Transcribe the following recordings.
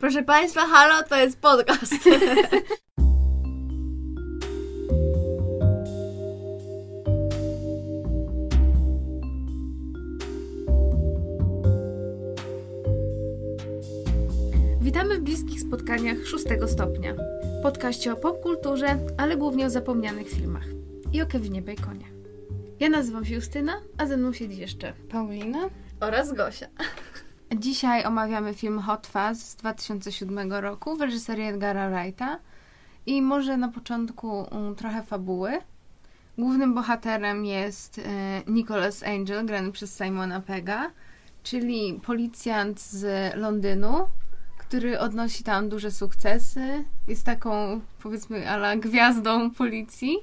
Proszę Państwa, halo, to jest podcast. Witamy w bliskich spotkaniach szóstego stopnia. Podkaście o popkulturze, ale głównie o zapomnianych filmach. I o Kevinie Baconie. Ja nazywam się Justyna, a ze mną siedzi jeszcze Paulina. Oraz Gosia. Dzisiaj omawiamy film Hot Fuzz z 2007 roku w reżyserii Edgara Wrighta. I może na początku um, trochę fabuły. Głównym bohaterem jest e, Nicholas Angel, grany przez Simona Pega, czyli policjant z Londynu, który odnosi tam duże sukcesy. Jest taką, powiedzmy, ala gwiazdą policji.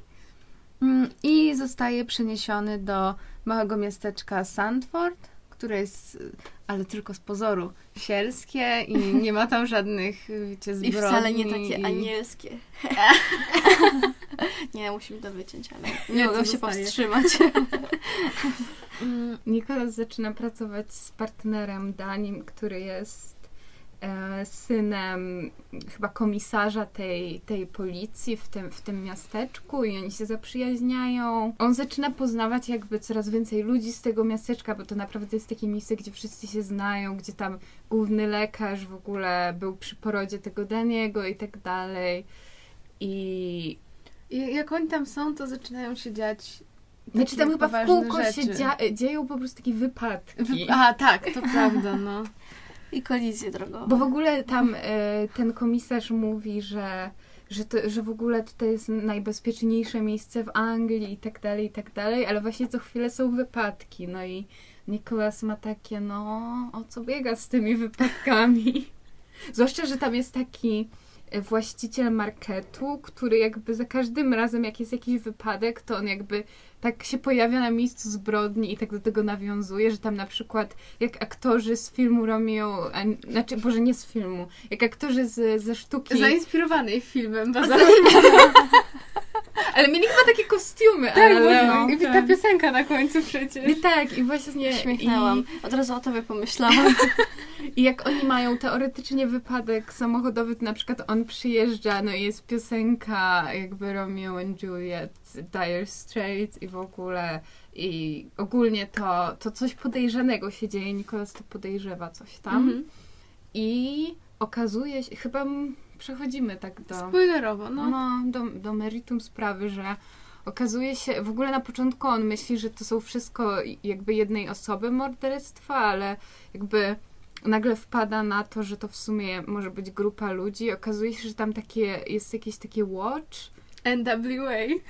Mm, I zostaje przeniesiony do małego miasteczka Sandford, które jest, ale tylko z pozoru, sielskie i nie ma tam żadnych, wiecie, I zbrodni. wcale nie takie i- anielskie. nie, musimy to wyciąć, ale Nie, mogę się zostaje. powstrzymać. Mm, Nikolas zaczyna pracować z partnerem Danim, który jest synem chyba komisarza tej, tej policji w tym, w tym miasteczku i oni się zaprzyjaźniają. On zaczyna poznawać jakby coraz więcej ludzi z tego miasteczka, bo to naprawdę jest takie miejsce, gdzie wszyscy się znają, gdzie tam główny lekarz w ogóle był przy porodzie tego Daniego i tak dalej. I I jak oni tam są, to zaczynają się dziać. Znaczy tam chyba w kółko się rzeczy. dzia- dzieją po prostu takie wypadki. Wy- A, tak, to prawda, no. I kolizje drogowe. Bo w ogóle tam e, ten komisarz mówi, że, że, to, że w ogóle tutaj jest najbezpieczniejsze miejsce w Anglii i tak dalej, i tak dalej, ale właśnie co chwilę są wypadki. No i Nicholas ma takie, no, o co biega z tymi wypadkami? Zwłaszcza, że tam jest taki właściciel marketu, który jakby za każdym razem, jak jest jakiś wypadek, to on jakby tak się pojawia na miejscu zbrodni i tak do tego nawiązuje, że tam na przykład jak aktorzy z filmu Romeo, a, znaczy, boże nie z filmu, jak aktorzy z, ze sztuki, Zainspirowanej filmem, bo ale mieli chyba takie kostiumy, Tak, ale bo i ta piosenka na końcu przecież. I tak, i właśnie Śmiechnęłam. I, Od razu o tobie pomyślałam. I jak oni mają teoretycznie wypadek samochodowy, to na przykład on przyjeżdża, no i jest piosenka jakby Romeo and Juliet, Dire Straits i w ogóle i ogólnie to, to coś podejrzanego się dzieje, Nikolas to podejrzewa coś tam Mhm. i okazuje się, chyba przechodzimy tak do, Spoilerowo, no. no, do, do meritum sprawy, że okazuje się, w ogóle na początku on myśli, że to są wszystko jakby jednej osoby morderstwa, ale jakby nagle wpada na to, że to w sumie może być grupa ludzi. Okazuje się, że tam takie, jest jakieś takie watch. NWA.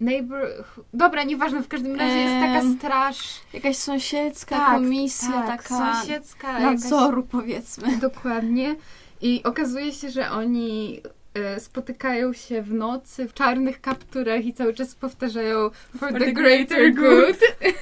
Neighbor... Dobra, nieważne, w każdym razie jest taka straż. Jakaś sąsiedzka Tak, komisja, tak, taka sąsiedzka. nadzoru powiedzmy. Jakaś, dokładnie. I okazuje się, że oni e, spotykają się w nocy w czarnych kapturach i cały czas powtarzają for, the, greater good.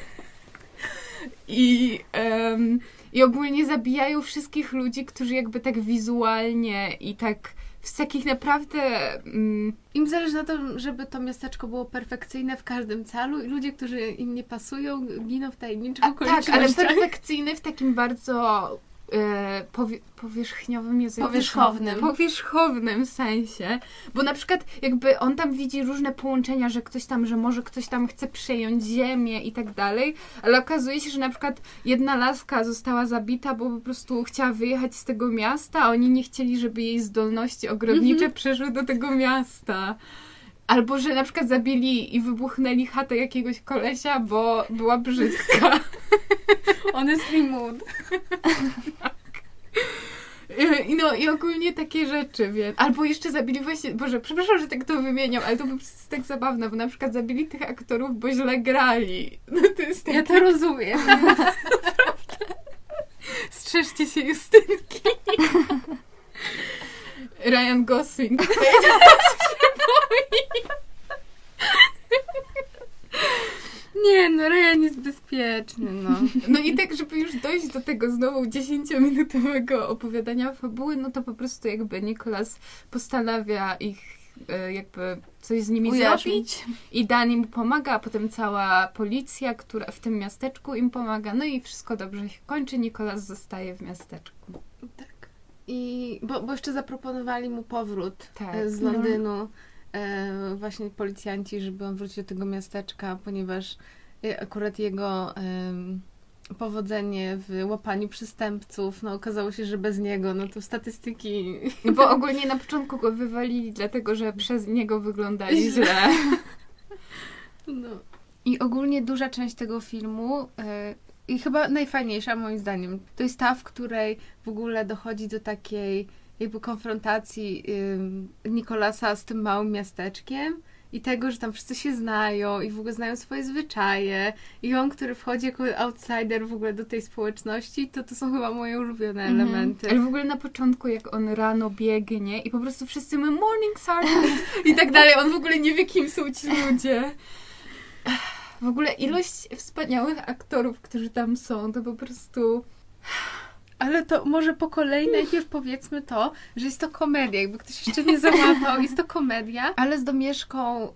I, em, I ogólnie zabijają wszystkich ludzi, którzy jakby tak wizualnie i tak w takich naprawdę mm, Im zależy na tym, żeby to miasteczko było perfekcyjne w każdym celu i ludzie, którzy im nie pasują, giną w tajemniczych A, tak, ale okolicznościach. perfekcyjny w takim bardzo powie, powierzchniowym języku. Powierzchownym. Powierzchownym sensie. Bo na przykład jakby on tam widzi różne połączenia, że ktoś tam, że może ktoś tam chce przejąć ziemię i tak dalej, ale okazuje się, że na przykład jedna laska została zabita, bo po prostu chciała wyjechać z tego miasta, a oni nie chcieli, żeby jej zdolności ogrodnicze przeszły do tego miasta. Albo, że na przykład zabili i wybuchnęli chatę jakiegoś kolesia, bo była brzydka. Honestly mood. I no i ogólnie takie rzeczy, więc. Albo jeszcze zabili właśnie, Boże, przepraszam, że tak to wymieniam, ale to jest tak zabawne, bo na przykład zabili tych aktorów, bo źle grali. No to jest Ja takie... to rozumiem. Strzeżcie się Justynki. Ryan Gosling. Nie, no Ryan jest bezpieczny, no. No i tak, żeby już dojść do tego znowu 10-minutowego opowiadania fabuły, no to po prostu jakby Nikolas postanawia ich e, jakby coś z nimi zrobić. I Dan im pomaga, a potem cała policja, która w tym miasteczku im pomaga. No i wszystko dobrze się kończy. Nikolas zostaje w miasteczku. Tak. I, bo, bo jeszcze zaproponowali mu powrót Tak. e, z No. Londynu. E, właśnie policjanci, żeby on wrócił do tego miasteczka, ponieważ e, akurat jego powodzenie w łapaniu przestępców, no okazało się, że bez niego, no to statystyki... Bo ogólnie na początku go wywalili, dlatego że przez niego wyglądali źle. No. I ogólnie duża część tego filmu i chyba najfajniejsza moim zdaniem, to jest ta, w której w ogóle dochodzi do takiej jakby konfrontacji ym, Nikolasa z tym małym miasteczkiem i tego, że tam wszyscy się znają i w ogóle znają swoje zwyczaje i on, który wchodzi jako outsider w ogóle do tej społeczności, to to są chyba moje ulubione Mhm. elementy. Ale w ogóle na początku, jak on rano biegnie i po prostu wszyscy my morning sergeant i tak dalej, on w ogóle nie wie, kim są ci ludzie. W ogóle ilość wspaniałych aktorów, którzy tam są, to po prostu... Ale to może po kolei najpierw powiedzmy to, że jest to komedia. Jakby ktoś jeszcze nie załapał, jest to komedia, ale z domieszką y,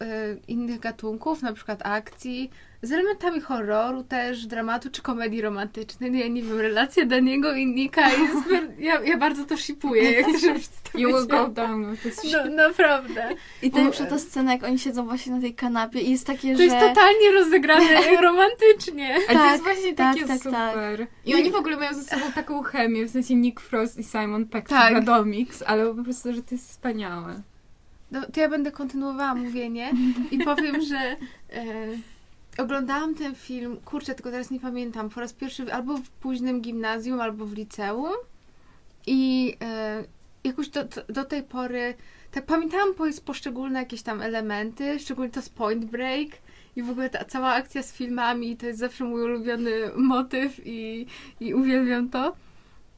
innych gatunków, na przykład akcji, z elementami horroru też, dramatu czy komedii romantycznej. No ja nie wiem, relacja Daniego i Nika jest... Ja, ja bardzo to shipuję, jak to to You will go down. To jest No, naprawdę. I Bo- najlepsza ta scena, jak oni siedzą właśnie na tej kanapie i jest takie, To że... jest totalnie rozegrane romantycznie. Ale to Tak, jest właśnie tak, takie tak, tak. super. I oni w ogóle mają ze sobą taką chemię, w sensie Nick Frost i Simon Peck, Tak. tak. Domix, ale po prostu, że to jest wspaniałe. No, to ja będę kontynuowała mówienie i powiem, że e, oglądałam ten film, kurczę, tylko teraz nie pamiętam, po raz pierwszy albo w późnym gimnazjum, albo w liceum i e, jakoś do, do tej pory tak pamiętałam po, poszczególne jakieś tam elementy, szczególnie to z Point Break i w ogóle ta cała akcja z filmami, to jest zawsze mój ulubiony motyw i, i uwielbiam to.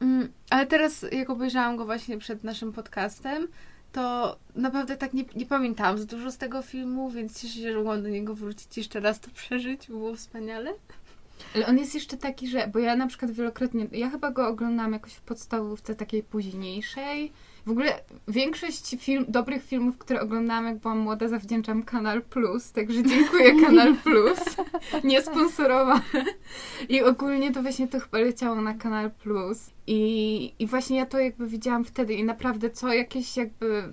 Mm, ale teraz, jak obejrzałam go właśnie przed naszym podcastem, to naprawdę tak nie, nie pamiętałam za dużo z tego filmu, więc cieszę się, że mogłam do niego wrócić jeszcze raz to przeżyć, było wspaniale. Ale on jest jeszcze taki, że. Bo ja na przykład wielokrotnie. Ja chyba go oglądałam jakoś w podstawówce takiej późniejszej. W ogóle większość film, dobrych filmów, które oglądałam, jak byłam młoda, zawdzięczam Kanal Plus. Także dziękuję Kanal Plus. Nie sponsorowane. I ogólnie to właśnie to chyba leciało na Kanal Plus. I, I właśnie ja to jakby widziałam wtedy i naprawdę co jakieś jakby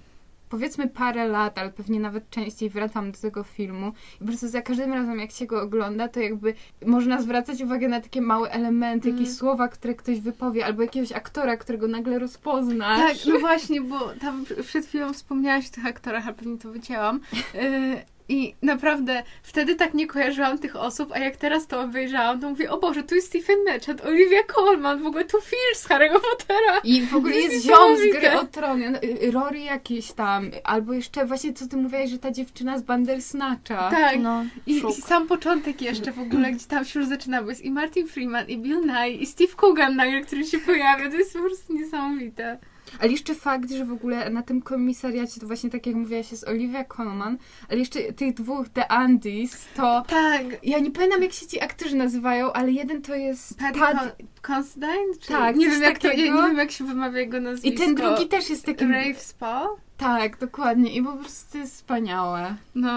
powiedzmy parę lat, ale pewnie nawet częściej wracam do tego filmu i po prostu za każdym razem jak się go ogląda, to jakby można zwracać uwagę na takie małe elementy, Mm. jakieś słowa, które ktoś wypowie, albo jakiegoś aktora, którego nagle rozpoznasz. Tak, no właśnie, bo tam przed chwilą wspomniałaś o tych aktorach, a pewnie to wycięłam. Yy, I naprawdę wtedy tak nie kojarzyłam tych osób, a jak teraz to obejrzałam, to mówię, o Boże, tu jest Stephen Merchant, Olivia Colman, w ogóle tu Phil z Harry'ego Pottera. I w ogóle jest ziom z gry o tron, y, y, Rory jakiś tam, albo jeszcze właśnie co ty mówiłaś, że ta dziewczyna z Bandersnatcha. Tak, No, I. I sam początek jeszcze w ogóle, gdzie tam się już zaczyna, bo jest i Martin Freeman, i Bill Nye, i Steve Coogan nagle, który się pojawia. To jest po prostu niesamowite. Ale jeszcze fakt, że w ogóle na tym komisariacie, to właśnie tak jak mówiłaś, jest Olivia Colman, ale jeszcze tych dwóch, The Andys, to Tak. ja nie pamiętam jak się ci aktorzy nazywają, ale jeden to jest Pat... Con- Considine? Czy... Tak, nie wiem, jak to, nie wiem, jak się wymawia jego I nazwisko. ten drugi też jest taki... Rave Spa? Tak, dokładnie. I po prostu to jest wspaniałe. No.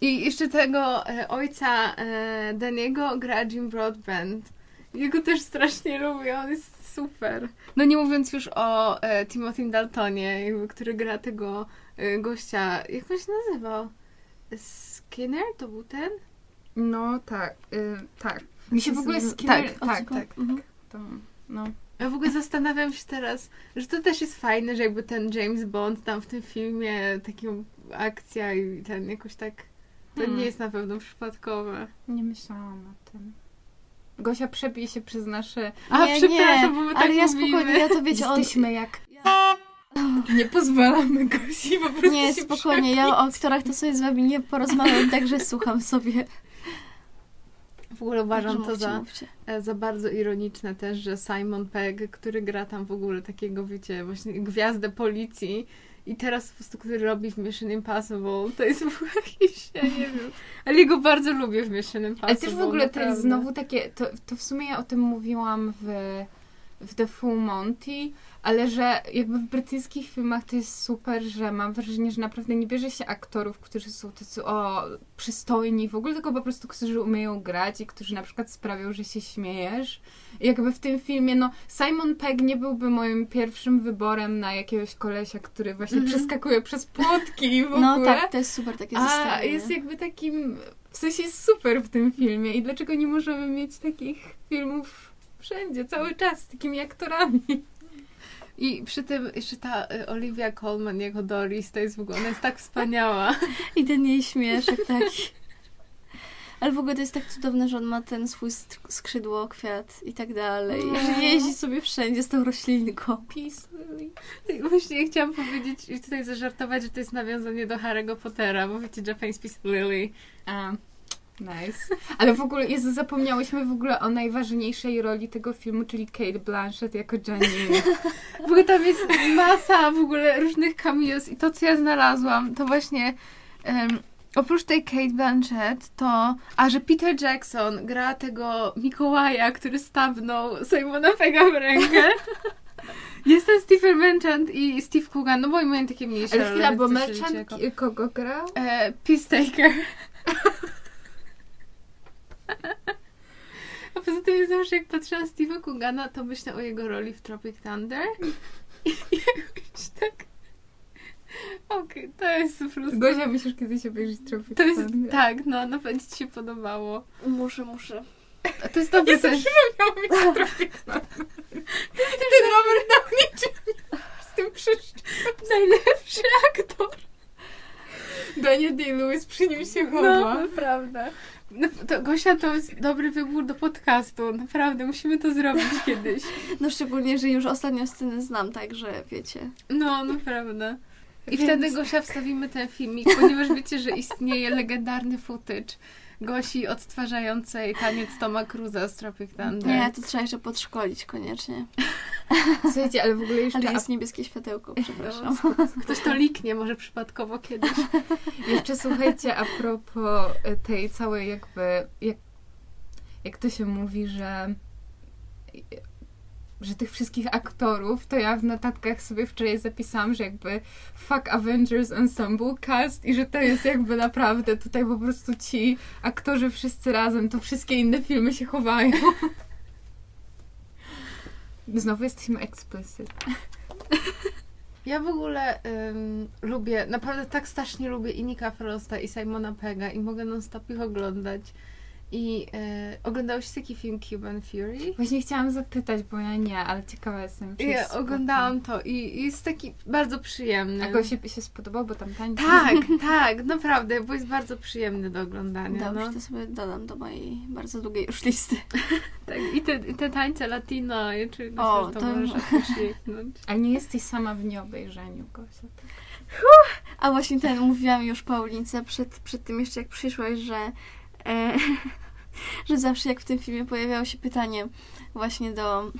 I jeszcze tego e, ojca e, Daniego gra Jim Broadbent. Jego też strasznie lubię, on jest super. No nie mówiąc już o e, Timothy Daltonie, jakby, który gra tego e, gościa, jak on się nazywał? Skinner? To był ten? No tak, y, tak. Mi się w ogóle Tak, Skinner... o Tak, co- tak, mhm. to, no. Ja w ogóle zastanawiam się teraz, że to też jest fajne, że jakby ten James Bond tam w tym filmie, taką akcja i ten jakoś tak, to Hmm. nie jest na pewno przypadkowe. Nie myślałam o tym. Gosia przebije się przez nasze... A, nie, przepraszam, nie, bo my ale tak ja mówimy. spokojnie, ja to wiecie. Jesteśmy jak... Nie pozwalamy Gosi po prostu Nie, się spokojnie, ja o aktorach to sobie z wami nie porozmawiam, także słucham sobie. W ogóle uważam to mówcie, za, mówcie. za bardzo ironiczne też, że Simon Pegg, który gra tam w ogóle takiego, wiecie, właśnie gwiazdę policji i teraz po prostu, który robi w Mission Impossible, to jest w ogóle jakiś, ja nie wiem, ale jego bardzo lubię w Mission Impossible. Ale też w ogóle to jest naprawdę. znowu takie, to, to w sumie ja o tym mówiłam w, w The Full Monty, ale że jakby w brytyjskich filmach to jest super, że mam wrażenie, że naprawdę nie bierze się aktorów, którzy są tacy o przystojni w ogóle, tylko po prostu którzy umieją grać i którzy na przykład sprawią, że się śmiejesz. I jakby w tym filmie, no Simon Pegg nie byłby moim pierwszym wyborem na jakiegoś kolesia, który właśnie Mhm. przeskakuje przez płotki i w No ogóle. tak, to jest super takie A zestawienie. jest jakby takim, w sensie jest super w tym filmie i dlaczego nie możemy mieć takich filmów wszędzie, cały czas, z takimi aktorami. I przy tym jeszcze ta y, Olivia Colman jako Doris, to jest w ogóle, ona jest tak wspaniała. I ten jej śmieszek taki. Ale w ogóle to jest tak cudowne, że on ma ten swój sk- skrzydło, kwiat i tak dalej. I że jeździ sobie wszędzie z tą roślinką. Peace Lily. Właśnie chciałam powiedzieć i tutaj zażartować, że to jest nawiązanie do Harry'ego Pottera, bo wiecie, Japanese Peace Lily. A, nice. Ale w ogóle, Jezu, zapomniałyśmy w ogóle o najważniejszej roli tego filmu, czyli Kate Blanchett jako Janine. W ogóle tam jest masa w ogóle różnych cameos i to, co ja znalazłam, to właśnie em, oprócz tej Kate Blanchett, to a, że Peter Jackson gra tego Mikołaja, który stabnął Simona Pegga w rękę. Jest ten Stephen Merchant i Steve Coogan, no bo oni mają takie mniejsze Ale chwila, bo Merchant jako- kogo grał? E, Peacemaker. A poza tym zawsze jak patrzę na Steve'a Coogana, to myślę o jego roli w Tropic Thunder. I jakoś tak... Okej, to jest po prostu... Gosia, musisz kiedyś obejrzeć Tropic To jest, Thunder. tak, no, na pewno ci się podobało. Muszę, muszę. A to jest dobre Ja też. Miał mieć Tropic Thunder. Ten Robert Downey Jr. z tym przyszczem. Najlepszy aktor. Daniel Day-Lewis przy nim się No, chowa. No, to Gosia, to jest dobry wybór do podcastu. Naprawdę, musimy to zrobić kiedyś. No szczególnie, że już ostatnią scenę znam, także wiecie. No, naprawdę. I Więc- wtedy Gosia wstawimy ten filmik, ponieważ wiecie, że istnieje legendarny footage Gosi odtwarzającej taniec Toma Cruza z Tropic Thunder. Nie, to trzeba jeszcze podszkolić koniecznie. Słuchajcie, ale w ogóle jeszcze, Ale jest niebieskie światełko, przepraszam. Ktoś to liknie może przypadkowo kiedyś. Jeszcze słuchajcie, a propos e, tej całej jakby, jak, jak to się mówi, że że tych wszystkich aktorów, to ja w notatkach sobie wczoraj zapisałam, że jakby fuck Avengers Ensemble cast i że to jest jakby naprawdę tutaj po prostu ci aktorzy wszyscy razem, to wszystkie inne filmy się chowają. Znowu jesteśmy explicit. Ja w ogóle ym, lubię, naprawdę tak strasznie lubię i Nika Frosta i Simona Pegga i mogę non-stop ich oglądać. I y, oglądałeś taki film Cuban Fury? Właśnie chciałam zapytać, bo ja nie, ale ciekawa jestem, czy Ja oglądałam to i jest taki bardzo przyjemny. A go się, się spodobał, bo tam tańczy? Tak, tak, naprawdę, bo jest bardzo przyjemny do oglądania. Dobrze, No. to sobie dodam do mojej bardzo długiej już listy. Tak, I te, i te tańce latino, czuję, O, to, to- może appreciate'nąć. Ale nie jesteś sama w nieobejrzeniu, Gosia. A właśnie ten, mówiłam już Paulince przed, przed tym jeszcze jak przyszłaś, że, e, że zawsze jak w tym filmie pojawiało się pytanie właśnie do,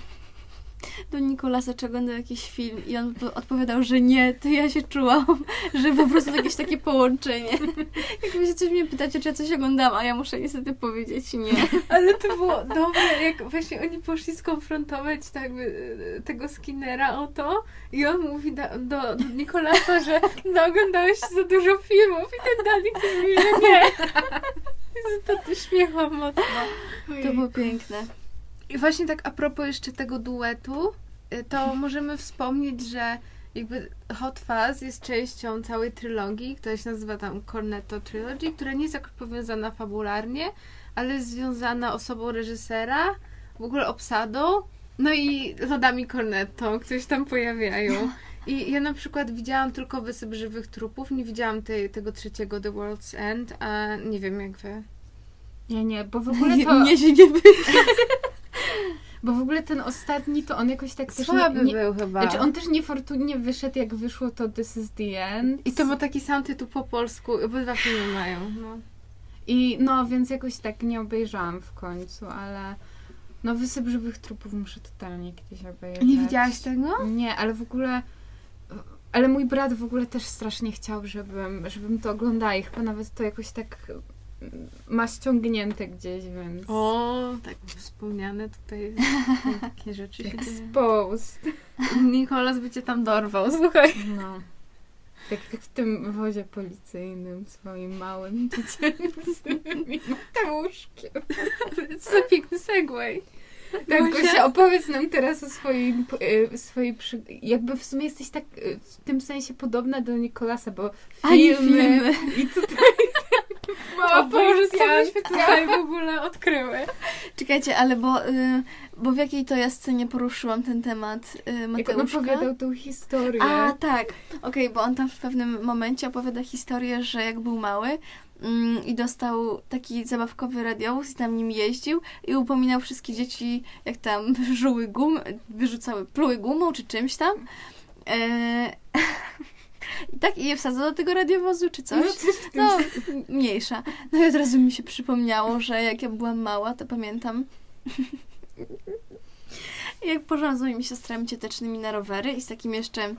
do Nikolasa, czy oglądał jakiś film i on po- odpowiadał, że nie, to ja się czułam, że po prostu jakieś takie połączenie. Jak wy się coś mnie pytacie, czy ja coś oglądam, a ja muszę niestety powiedzieć nie. Ale to było dobre, jak właśnie oni poszli skonfrontować tak, jakby, tego Skinnera o to i on mówi do, do, do Nikolasa, że no, oglądałeś za dużo filmów i ten Danik mówi, że nie. To ty śmiechłam mocno. To było piękne. I właśnie tak a propos jeszcze tego duetu, y, to możemy wspomnieć, że jakby Hot Fuzz jest częścią całej trylogii, która się nazywa tam Cornetto Trilogy, która nie jest jakoś powiązana fabularnie, ale jest związana osobą reżysera, w ogóle obsadą, no i lodami Cornetto, które się tam pojawiają. I ja na przykład widziałam tylko Wysyp Żywych Trupów, nie widziałam tej, tego trzeciego The World's End, a nie wiem jak wy. Ja nie, bo w ogóle Nie, to... nie się nie pyta. Bo w ogóle ten ostatni to on jakoś tak też Słaby nie, nie, był chyba. Znaczy on też niefortunnie wyszedł, jak wyszło to This is the End. I to ma taki sam tytuł po polsku, obydwa filmy mają. No. I no, więc jakoś tak nie obejrzałam w końcu, ale no Wysyp Żywych Trupów muszę totalnie kiedyś obejrzeć. Nie widziałaś tego? Nie, ale w ogóle... Ale mój brat w ogóle też strasznie chciał, żebym, żebym to oglądała i chyba nawet to jakoś tak ma ściągnięte gdzieś, więc... O, tak wspomniane tutaj takie rzeczy się dzieją. Exposed. Nikolas by cię tam dorwał, słuchaj. No. Tak w tym wozie policyjnym swoim małym dziecięcym i mateuszkiem. Co za piękny segway. Tak, Gosia? Gosia, opowiedz nam teraz o e, swojej przy... Jakby w sumie jesteś tak e, w tym sensie podobna do Nikolasa, bo filmy, filmy. i tutaj mała Boże, co myśmy tutaj w ogóle odkryły. Czekajcie, ale bo, y, bo w jakiej to ja scenie poruszyłam ten temat y, Jak on Mateuszka? opowiadał tą historię. A, tak. Okej, bo on tam w pewnym momencie opowiada historię, że jak był mały i dostał taki zabawkowy radiowóz i tam nim jeździł i upominał wszystkie dzieci, jak tam żuły gum, wyrzucały, pluły gumą czy czymś tam. E, I tak i je wsadzał do tego radiowozu czy coś. No, No, mniejsza. No i od razu mi się przypomniało, że jak ja byłam mała, to pamiętam, jak poszłam z moimi siostrami ciotecznymi na rowery i z takim jeszcze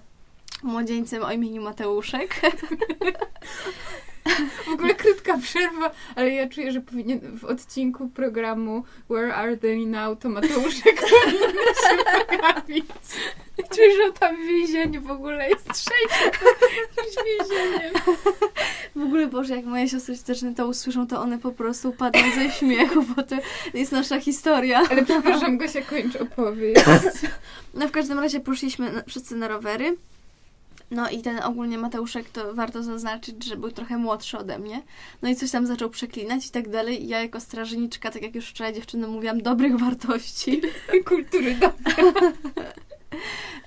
młodzieńcem o imieniu Mateuszek. W ogóle krótka przerwa, ale ja czuję, że powinien w odcinku programu Where Are They Now to Mateuszek powinien się pojawić. Czuję, że tam w więzieniu w ogóle jest trzecie. Jakimś więzieniem. W ogóle, Boże, jak moje siostry cioteczne to usłyszą, to one po prostu upadną ze śmiechu, bo to jest nasza historia. Ale przepraszam, Gosia, kończ opowieść. No w każdym razie poszliśmy wszyscy na rowery. No i ten ogólnie Mateuszek to warto zaznaczyć, że był trochę młodszy ode mnie. No i coś tam zaczął przeklinać i tak dalej. I ja jako strażniczka, tak jak już wczoraj dziewczynom mówiłam, dobrych wartości. Kultury do...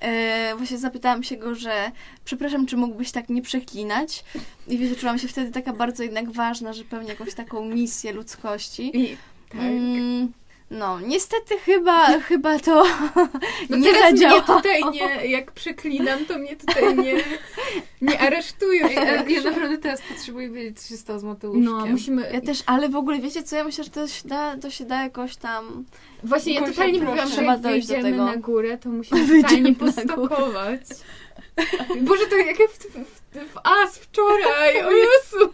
E, właśnie zapytałam się go, że przepraszam, czy mógłbyś tak nie przeklinać? I wiecie, czułam się wtedy taka bardzo jednak ważna, że pełnię jakąś taką misję ludzkości. I, tak. Mm, no, niestety chyba, chyba to No nie teraz mnie zadziałało. tutaj nie, jak przeklinam, to mnie tutaj nie, nie aresztują. Ale ja naprawdę teraz potrzebuję wiedzieć, co się stało z Mateuszkiem. No, musimy... Ja też, ale w ogóle wiecie co, ja myślę, że to się da, to się da jakoś tam... Właśnie ja Gosia, totalnie mówiłam, że jak dojść do wyjdziemy tego. na górę, to musimy Wyjdziemy totalnie postokować. Boże, to jak w, w, w As wczoraj, o Jezu!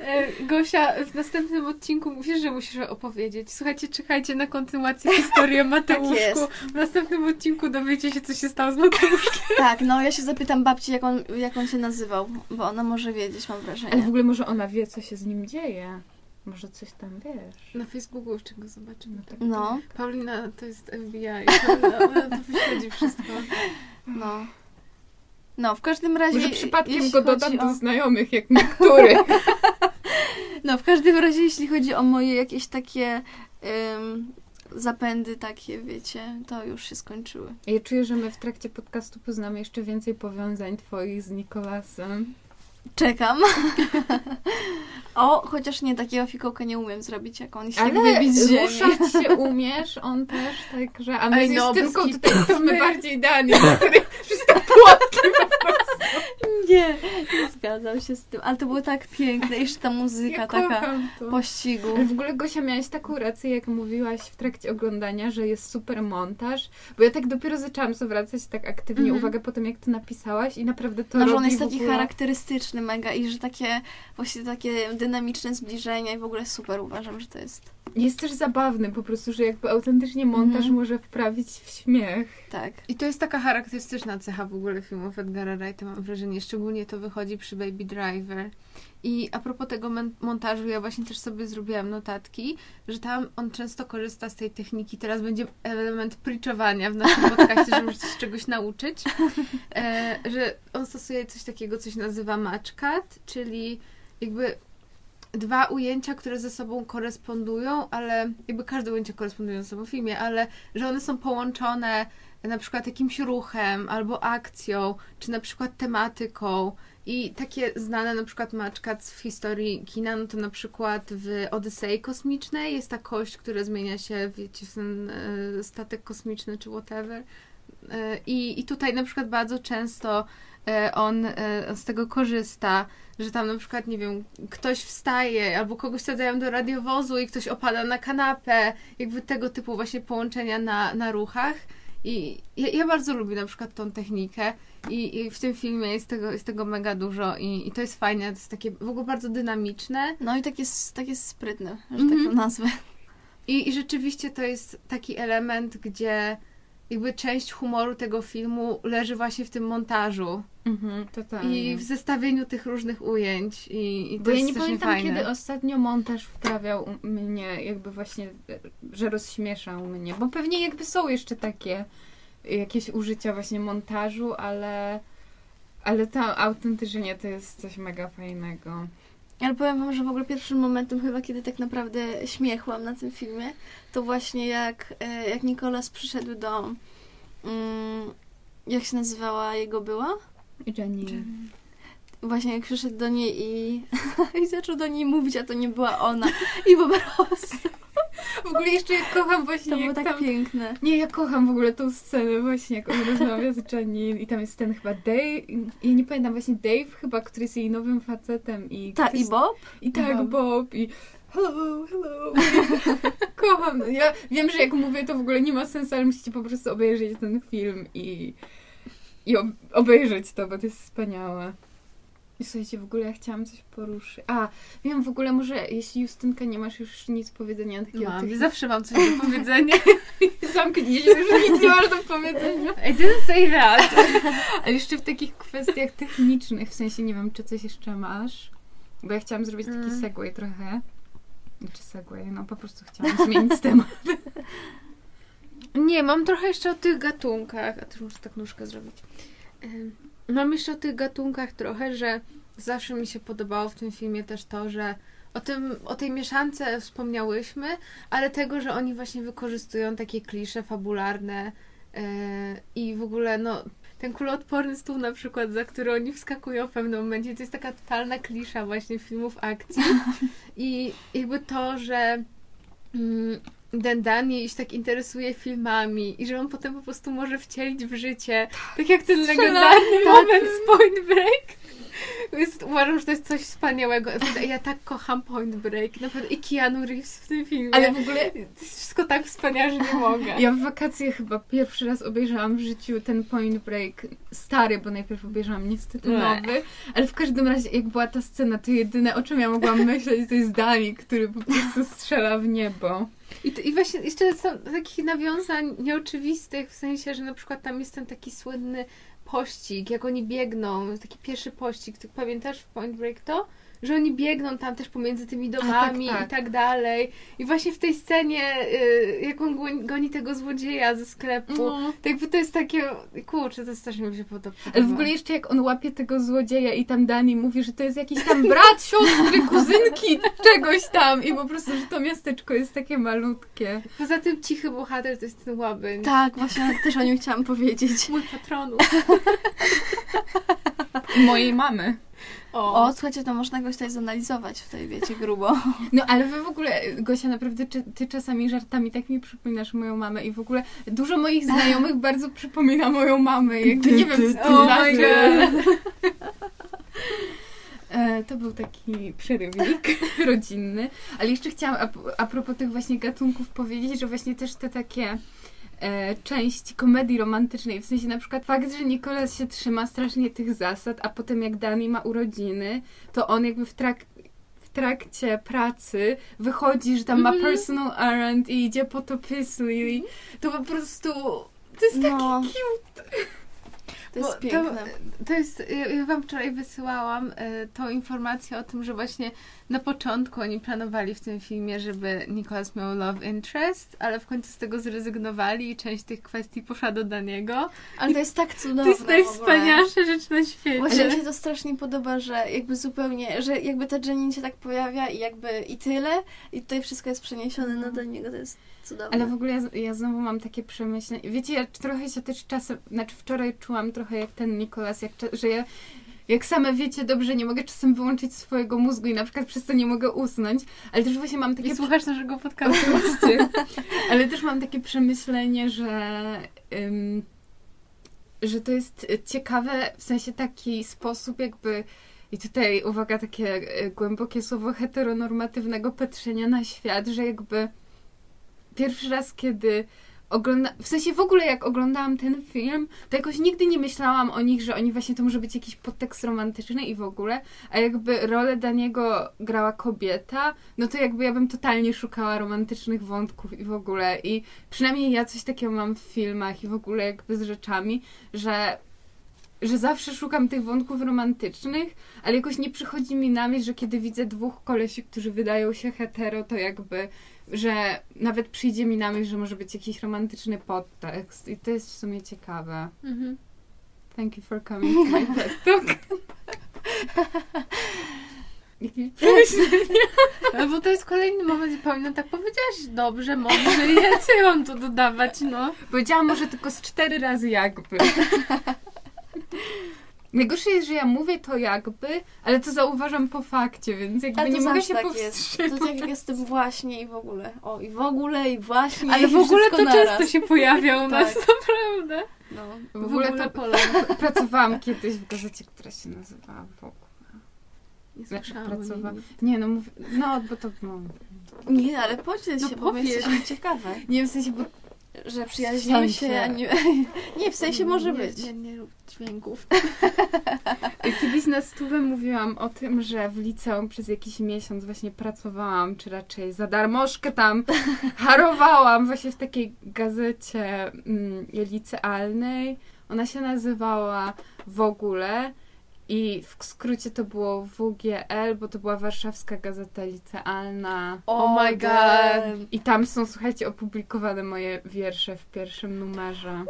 E, Gosia, w następnym odcinku mówisz, że musisz opowiedzieć. Słuchajcie, czekajcie na kontynuację historii o Mateuszku. jest. w następnym odcinku dowiecie się, co się stało z Mateuszkiem. Tak, no ja się zapytam babci, jak on, jak on się nazywał, bo ona może wiedzieć, mam Ale w wrażenie. ogóle może ona wie, co się z nim dzieje. Może coś tam wiesz. Na Facebooku jeszcze go zobaczymy. tak. No, Paulina to jest FBI. Ona, ona to wyśledzi wszystko. no. No, w każdym razie... Może przypadkiem go dodam chodzi do o- znajomych, jak niektóry. No, w każdym razie, jeśli chodzi o moje jakieś takie ym, zapędy takie, wiecie, to już się skończyły. Ja czuję, że my w trakcie podcastu poznamy jeszcze więcej powiązań twoich z Nikolasem. Czekam. o, chociaż nie, takiego fikołka nie umiem zrobić, jak on się tak Ale wybić z ziemi. ruszać się umiesz, on też, także... A my Ej, z no, Justynką tutaj kitu. jesteśmy bardziej dani, który wszystko płotki Nie, nie zgadzam się z tym. Ale to było tak piękne. Jeszcze ta muzyka Ja taka to. pościgu. Ale w ogóle Gosia miałaś taką rację, jak mówiłaś w trakcie oglądania, że jest super montaż, bo ja tak dopiero zaczęłam zwracać tak aktywnie Mhm. uwagę po tym, jak to napisałaś i naprawdę to No, że robi on jest taki ogóle... charakterystyczny mega i że takie właśnie takie dynamiczne zbliżenia i w ogóle super uważam, że to jest. Jest też zabawny po prostu, że jakby autentycznie montaż Mhm. może wprawić w śmiech. Tak. I to jest taka charakterystyczna cecha w ogóle filmów Edgara Wrighta, mam wrażenie. Szczególnie to wychodzi przy Baby Driver. I a propos tego montażu, ja właśnie też sobie zrobiłam notatki, że tam on często korzysta z tej techniki. Teraz będzie element preachowania w naszym podcaście, że możecie się czegoś nauczyć. E, że on stosuje coś takiego, co się nazywa match cut, czyli jakby dwa ujęcia, które ze sobą korespondują, ale jakby każde ujęcie koresponduje ze sobą w filmie, ale że one są połączone na przykład jakimś ruchem albo akcją, czy na przykład tematyką. I takie znane na przykład cuts w historii kina, no to na przykład w Odysei Kosmicznej jest ta kość, która zmienia się, wiecie, w ten e, statek kosmiczny czy whatever. E, I, I tutaj na przykład bardzo często e, on z tego korzysta, że tam na przykład, nie wiem, ktoś wstaje albo kogoś sadzają do radiowozu i ktoś opada na kanapę, jakby tego typu właśnie połączenia na, na ruchach. I ja, ja bardzo lubię na przykład tą technikę i, i w tym filmie jest tego, jest tego mega dużo i, i to jest fajne, to jest takie w ogóle bardzo dynamiczne. No i tak jest, tak jest sprytne, że tak to nazwę. I, I rzeczywiście to jest taki element, gdzie jakby część humoru tego filmu leży właśnie w tym montażu Mhm, totalnie. i w zestawieniu tych różnych ujęć i, i Bo ja nie pamiętam, fajne. kiedy ostatnio montaż wprawiał mnie, jakby właśnie, że rozśmieszał mnie. Bo pewnie jakby są jeszcze takie jakieś użycia właśnie montażu, ale, ale to autentycznie to jest coś mega fajnego. Ale powiem wam, że w ogóle pierwszym momentem chyba, kiedy tak naprawdę śmiechłam na tym filmie, to właśnie jak, e, jak Nikolas przyszedł do... Mm, jak się nazywała jego była? Jenny. Właśnie jak przyszedł do niej i, i zaczął do niej mówić, a to nie była ona. I po prostu W ogóle jeszcze jak kocham właśnie, to było tak tam... piękne. Nie, ja kocham w ogóle tą scenę właśnie, jak on rozmawia z Janine i tam jest ten chyba Dave, ja nie pamiętam, właśnie Dave chyba, który jest jej nowym facetem i... Ta ktoś- i Bob? I tak, Bob. Bob, i hello, hello. Kocham. no Ja wiem, że jak mówię, to w ogóle nie ma sensu, ale musicie po prostu obejrzeć ten film i, i ob- obejrzeć to, bo to jest wspaniałe. I słuchajcie, w ogóle ja chciałam coś poruszyć. A, wiem w ogóle, może jeśli Justynka nie masz już nic powiedzenia takiego... Mam, tych- zawsze mam coś do powiedzenia. Zamknij się, już nic nie masz do powiedzenia. I didn't say that. Ale jeszcze w takich kwestiach technicznych, w sensie nie wiem, czy coś jeszcze masz. Bo ja chciałam zrobić taki Mm. segway trochę. Czy segway, no po prostu chciałam zmienić temat. Nie, mam trochę jeszcze o tych gatunkach. A też muszę tak nóżkę zrobić. Ym, Mam jeszcze o tych gatunkach trochę, że zawsze mi się podobało w tym filmie też to, że o, tym, o tej mieszance wspomniałyśmy, ale tego, że oni właśnie wykorzystują takie klisze fabularne yy, i w ogóle no ten kuloodporny stół na przykład, za który oni wskakują w pewnym momencie, to jest taka totalna klisza właśnie filmów akcji. I jakby to, że mm, ten Daniel się tak interesuje filmami i że on potem po prostu może wcielić w życie, tak jak ten Strzela. legendarny Tak. moment z Point Break. Jest, uważam, że to jest coś wspaniałego. Ja tak kocham Point Break. Naprawdę. I Keanu Reeves w tym filmie. Ale w ogóle To jest wszystko tak wspaniałe, że nie mogę. ja w wakacje chyba pierwszy raz obejrzałam w życiu ten Point Break stary, bo najpierw obejrzałam niestety Nie. nowy, ale w każdym razie jak była ta scena, to jedyne o czym ja mogłam myśleć to jest Dani, który po prostu strzela w niebo. I, to- I właśnie jeszcze są takich nawiązań nieoczywistych, w sensie, że na przykład tam jest ten taki słynny pościg, jak oni biegną, taki pierwszy pościg, ty pamiętasz w Point Break to? Że oni biegną tam też pomiędzy tymi domami tak, tak. i tak dalej. I właśnie w tej scenie, y, jak on goni, goni tego złodzieja ze sklepu, No. to jakby to jest takie, kurczę, to strasznie mi się podoba. Ale w ogóle jeszcze jak on łapie tego złodzieja i tam Dani mówi, że to jest jakiś tam brat, siostry, kuzynki, czegoś tam i po prostu, że to miasteczko jest takie malutkie. Poza tym cichy bohater to jest ten łabyń. Tak, właśnie też o nim chciałam powiedzieć. Mój patronus. Mojej mamy. O, słuchajcie, to można go tutaj zanalizować tutaj, wiecie, grubo. No ale wy w ogóle, Gosia, naprawdę czy, ty czasami żartami tak mi przypominasz moją mamę i w ogóle dużo moich znajomych bardzo przypomina moją mamę. Jakby Ty, nie wiem, ty, co Oh my god. E, To był taki przerywnik rodzinny. Ale jeszcze chciałam a, a propos tych właśnie gatunków powiedzieć, że właśnie też te takie e, części komedii romantycznej, w sensie na przykład fakt, że Nikolas się trzyma strasznie tych zasad, a potem jak Dani ma urodziny, to on jakby w trak w trakcie pracy wychodzi, że tam ma Mhm. personal errand i idzie po to Lily, to po prostu to jest taki No, cute. to jest Bo piękne. To, to jest, ja wam wczoraj wysyłałam e, tą informację o tym, że właśnie na początku oni planowali w tym filmie, żeby Nicholas miał love interest, ale w końcu z tego zrezygnowali i część tych kwestii poszła do Daniego. Ale to jest tak cudowne To jest najwspanialsza rzecz na świecie. Właśnie mi się to strasznie podoba, że jakby zupełnie, że jakby ta Janine się tak pojawia i jakby i tyle i tutaj wszystko jest przeniesione na do niego, to jest cudowne. Ale w ogóle ja, ja znowu mam takie przemyślenie. Wiecie, ja trochę się też czasem, znaczy wczoraj czułam trochę jak ten Nikolas, jak, że ja, jak same wiecie dobrze, nie mogę czasem wyłączyć swojego mózgu i na przykład przez to nie mogę usnąć, ale też właśnie mam takie... Nie słuchasz naszego podcastu. Oczywiście. Ale też mam takie przemyślenie, że, ym, że to jest ciekawe w sensie taki sposób jakby i tutaj uwaga, takie e, głębokie słowo heteronormatywnego patrzenia na świat, że jakby pierwszy raz, kiedy ogląda... w sensie w ogóle jak oglądałam ten film, to jakoś nigdy nie myślałam o nich, że oni właśnie to może być jakiś podtekst romantyczny i w ogóle, a jakby rolę Daniego grała kobieta, no to jakby ja bym totalnie szukała romantycznych wątków i w ogóle. I przynajmniej ja coś takiego mam w filmach i w ogóle jakby z rzeczami, że że zawsze szukam tych wątków romantycznych, ale jakoś nie przychodzi mi na myśl, że kiedy widzę dwóch kolesi, którzy wydają się hetero, to jakby, że nawet przyjdzie mi na myśl, że może być jakiś romantyczny podtekst i to jest w sumie ciekawe. Mhm. Thank you for coming to my TED Talk. No bo to jest kolejny moment, gdzie Paulina tak powiedziałaś dobrze, mądrze i ja co ja mam tu dodawać, no. Powiedziałam może tylko z cztery razy jakby. Najgorsze jest, że ja mówię to jakby, ale to zauważam po fakcie, więc jakby Ale to nie mogę się tak powstrzymać. jest. To tak jak jestem właśnie i w ogóle. O, i w ogóle, i właśnie. Ale i w ogóle to często naraz. się pojawia u nas, Tak. naprawdę. No, W ogóle to- pole. Pracowałam kiedyś w gazecie, która się nazywała Wokół. Nie Znaczy, słyszałam pracowa-. Nie, no mówię, no bo to, no. Nie, ale podziel No się, bo powiedz. jesteśmy ciekawe. Nie, w sensie, bo Że przyjaźnimy W się, sensie. a nie... Nie, w sensie może nie, być. Nie, nie rób dźwięków. Kiedyś na stówę mówiłam o tym, że w liceum przez jakiś miesiąc właśnie pracowałam, czy raczej za darmożkę tam harowałam właśnie w takiej gazecie mm, licealnej. Ona się nazywała w ogóle i w skrócie to było WGL, bo to była Warszawska Gazeta Licealna. Oh my god. damn. I tam są, słuchajcie, opublikowane moje wiersze w pierwszym numerze.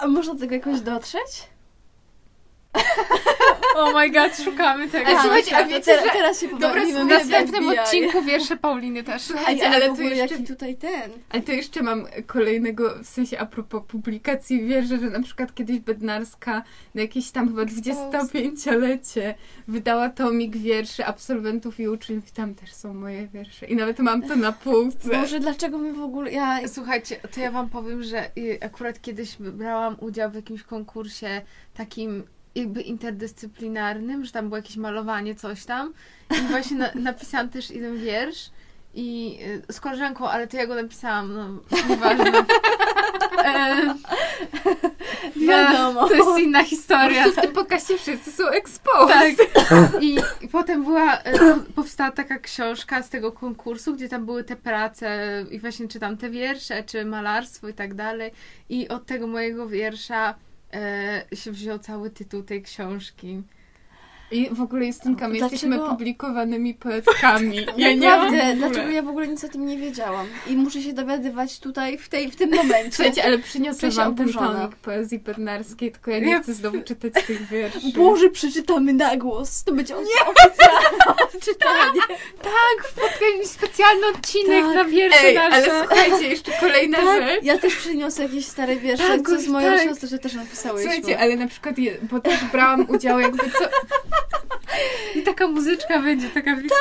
A można do tego jakoś dotrzeć? Oh my god, szukamy tego. Ale słuchajcie, a wiecie, że- teraz się Dobra, pobawimy w następnym FBI. odcinku wiersze Pauliny też. Słuchajcie, ale, ale to jeszcze tutaj ten. Ale to jeszcze mam kolejnego, w sensie a propos publikacji, wierzę, że na przykład kiedyś Bednarska na jakieś tam chyba 25-lecie wydała tomik wierszy absolwentów i uczniów i tam też są moje wiersze. I nawet mam to na półce. Boże, dlaczego my w ogóle... Ja... Słuchajcie, to ja wam powiem, że y, akurat kiedyś brałam udział w jakimś konkursie takim jakby interdyscyplinarnym, że tam było jakieś malowanie, coś tam. I właśnie na, napisałam też jeden wiersz i y, z koleżanką, ale to ja go napisałam, no nieważne. E, Wiadomo. To jest inna historia. W tym pokazie wszyscy są exposed. Tak. I, I potem była, po- powstała taka książka z tego konkursu, gdzie tam były te prace i właśnie czytam te wiersze, czy malarstwo i tak dalej. I od tego mojego wiersza e, się wziął cały tytuł tej książki. I w ogóle Justynka, my Dlaczego- jesteśmy publikowanymi poetkami. Ja nie Naprawdę, dlaczego ja w ogóle nic o tym nie wiedziałam? I muszę się dowiadywać tutaj, w, tej, w tym momencie. Słuchajcie, ale przyniosę wam ten oburzona. tomik poezji bednarskiej, tylko ja nie chcę znowu czytać tych wierszy. Boże, przeczytamy na głos. To będzie oficjalne czytanie. Tak, spotkaliśmy specjalny odcinek Tak. na wiersze Ej, nasze. ale słuchajcie, jeszcze kolejna rzecz. Tak, ja też przyniosę jakieś stare wiersze, Tak, co z moją tak. siostrą że też napisałyśmy. Słuchajcie, ale na przykład, je, bo też brałam udział jakby co... I taka muzyczka będzie, taka wiecie.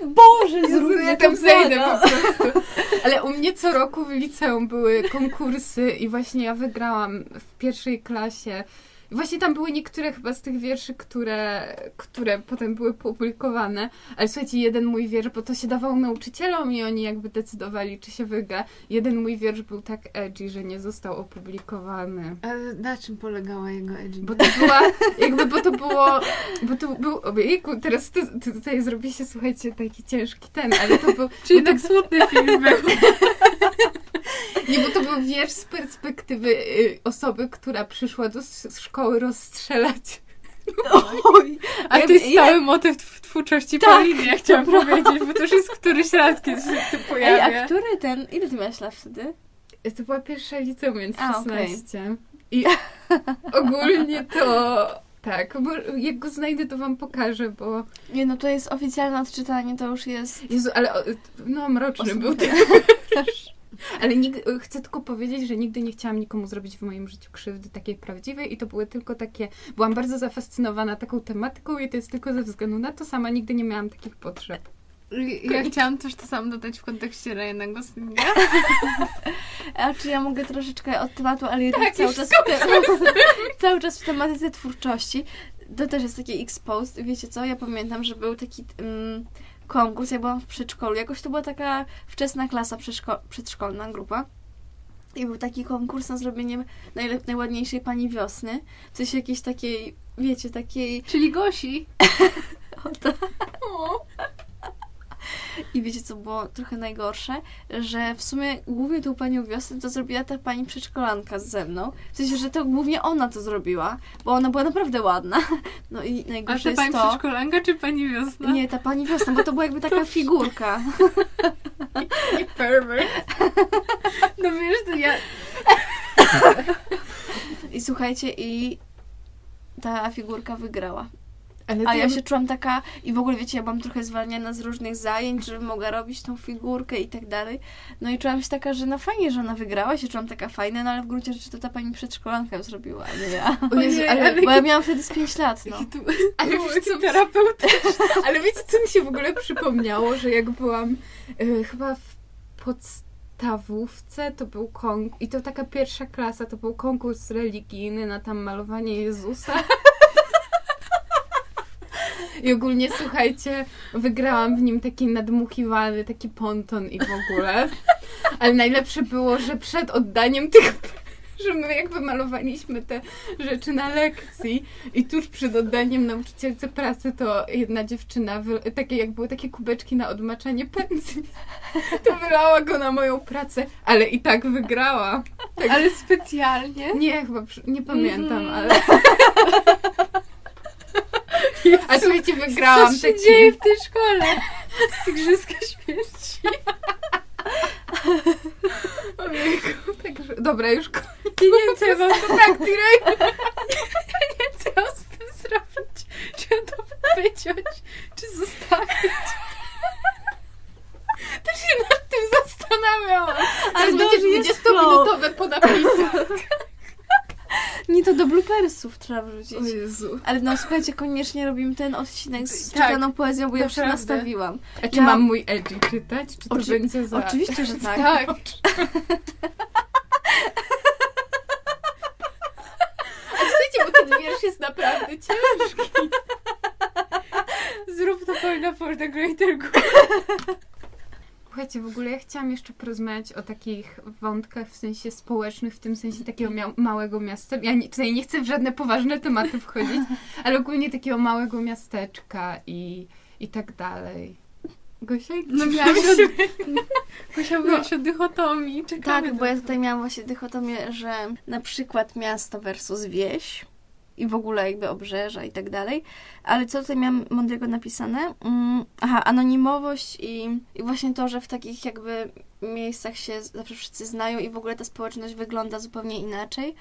Boże, Jezu, zrób ja tam zejdę po prostu. Ale u mnie co roku w liceum były konkursy i właśnie ja wygrałam w pierwszej klasie. I Właśnie tam były niektóre chyba z tych wierszy, które, które potem były publikowane. Ale słuchajcie, jeden mój wiersz, bo to się dawało nauczycielom i oni jakby decydowali, czy się wygra. Jeden mój wiersz był tak edgy, że nie został opublikowany. A na czym polegała jego edgy? Bo to była, jakby, bo to było, bo to był, ojejku, teraz to, to tutaj zrobi się, słuchajcie, taki ciężki ten, ale to był, Czyli tak smutny film był. nie, bo to był wiersz z perspektywy y, osoby, która przyszła do szkoły rozstrzelać. Oj, A to jest stały motyw w twórczości Tak, Pauliny, ja chciałam powiedzieć, bo to już jest któryś raz, kiedy się to Ej, pojawia. a który ten... Ile ty miałaś lat wtedy? To była pierwsza liceum, więc A, okej. 16. I ogólnie to... Tak, bo jak go znajdę, to wam pokażę, bo... Nie, no to jest oficjalne odczytanie, to już jest... Jezu, ale no mroczny był ten. Ale nig- chcę tylko powiedzieć, że nigdy nie chciałam nikomu zrobić w moim życiu krzywdy takiej prawdziwej i to były tylko takie... Byłam bardzo zafascynowana taką tematyką i to jest tylko ze względu na to, sama nigdy nie miałam takich potrzeb. Ja chciałam też to samo dodać w kontekście Ryana Goslinga. A czy ja mogę troszeczkę od tematu, ale jednak Tak, cały, czas w te... cały czas w tematyce twórczości. To też jest taki exposed. Wiecie co? Ja pamiętam, że był taki mm, konkurs, ja byłam w przedszkolu. Jakoś to była taka wczesna klasa przedszko- przedszkolna grupa. I był taki konkurs na zrobienie najlep- najładniejszej pani wiosny. Coś jakiejś takiej, wiecie, takiej... Czyli Gosi. I wiecie, co było trochę najgorsze? Że w sumie głównie tą panią wiosnę to zrobiła ta pani przedszkolanka ze mną. W sensie, że to głównie ona to zrobiła, bo ona była naprawdę ładna. No i A najgorsze to jest pani to... przedszkolanka czy pani wiosna? Nie, ta pani wiosna, bo to była jakby taka figurka. I pervert. No wiesz, to ja... I słuchajcie, i ta figurka wygrała. Ale A ja się czułam taka, i w ogóle wiecie, ja byłam trochę zwalniana z różnych zajęć, żebym mogła robić tą figurkę i tak dalej. No i czułam się taka, że no fajnie, że ona wygrała, się czułam taka fajna, no ale w gruncie rzeczy to ta pani przedszkolanka zrobiła, a nie ja. O Jezu, ale, ale- Bo ja miałam wtedy z 5 lat, no. Tu... ale, wiecie, co, terapeutyczne. ale wiecie, co mi się w ogóle przypomniało, że jak byłam y, chyba w podstawówce, to był konkurs, i to taka pierwsza klasa, to był konkurs religijny na tam malowanie Jezusa. I ogólnie, słuchajcie, wygrałam w nim taki nadmuchiwany, taki ponton i w ogóle. Ale najlepsze było, że przed oddaniem tych że my jakby malowaliśmy te rzeczy na lekcji i tuż przed oddaniem nauczycielce pracy to jedna dziewczyna, wy, takie jak były takie kubeczki na odmaczanie pędzli, to wylała go na moją pracę, ale i tak wygrała. Tak, Ale specjalnie? nie, chyba, nie pamiętam, Mhm. ale... A słuchajcie, wygrałam Co się taki... dzieje w tej szkole? Igrzyska śmierci. Ojejku, także... Dobra, już koniec. Nie wiem, co ja mam To tak, Tirek. nie wiem, co ja mam z tym zrobić. Czy ja to wyciąć, czy zostawić? Też się nad tym zastanawiałam. Ale Teraz to będzie już jest 20-minutowe po napisach. Nie, to do bloopersów trzeba wrzucić. O Jezu. Ale no słuchajcie, koniecznie robimy ten odcinek z Tak, czytaną poezją, bo ja już się nastawiłam. A czy Ja- mam mój edgy czytać? Czy to Oczy- będzie za... Oczywiście, że tak. Tak. A słuchajcie, bo ten wiersz jest naprawdę ciężki. Zrób to Paulina for the greater good. Słuchajcie, w ogóle ja chciałam jeszcze porozmawiać o takich wątkach w sensie społecznych, w tym sensie takiego mia- małego miasta. Ja nie, tutaj nie chcę w żadne poważne tematy wchodzić, ale ogólnie takiego małego miasteczka i, i tak dalej. Gosia, No miałam się- się... Musiałam mówić o dychotomii. Czekamy Tak, bo ja tutaj miałam właśnie dychotomię, że na przykład miasto versus wieś i w ogóle jakby obrzeża i tak dalej. Ale co tutaj miałam mądrego napisane? Mm, aha, anonimowość i, i właśnie to, że w takich jakby miejscach się zawsze wszyscy znają i w ogóle ta społeczność wygląda zupełnie inaczej.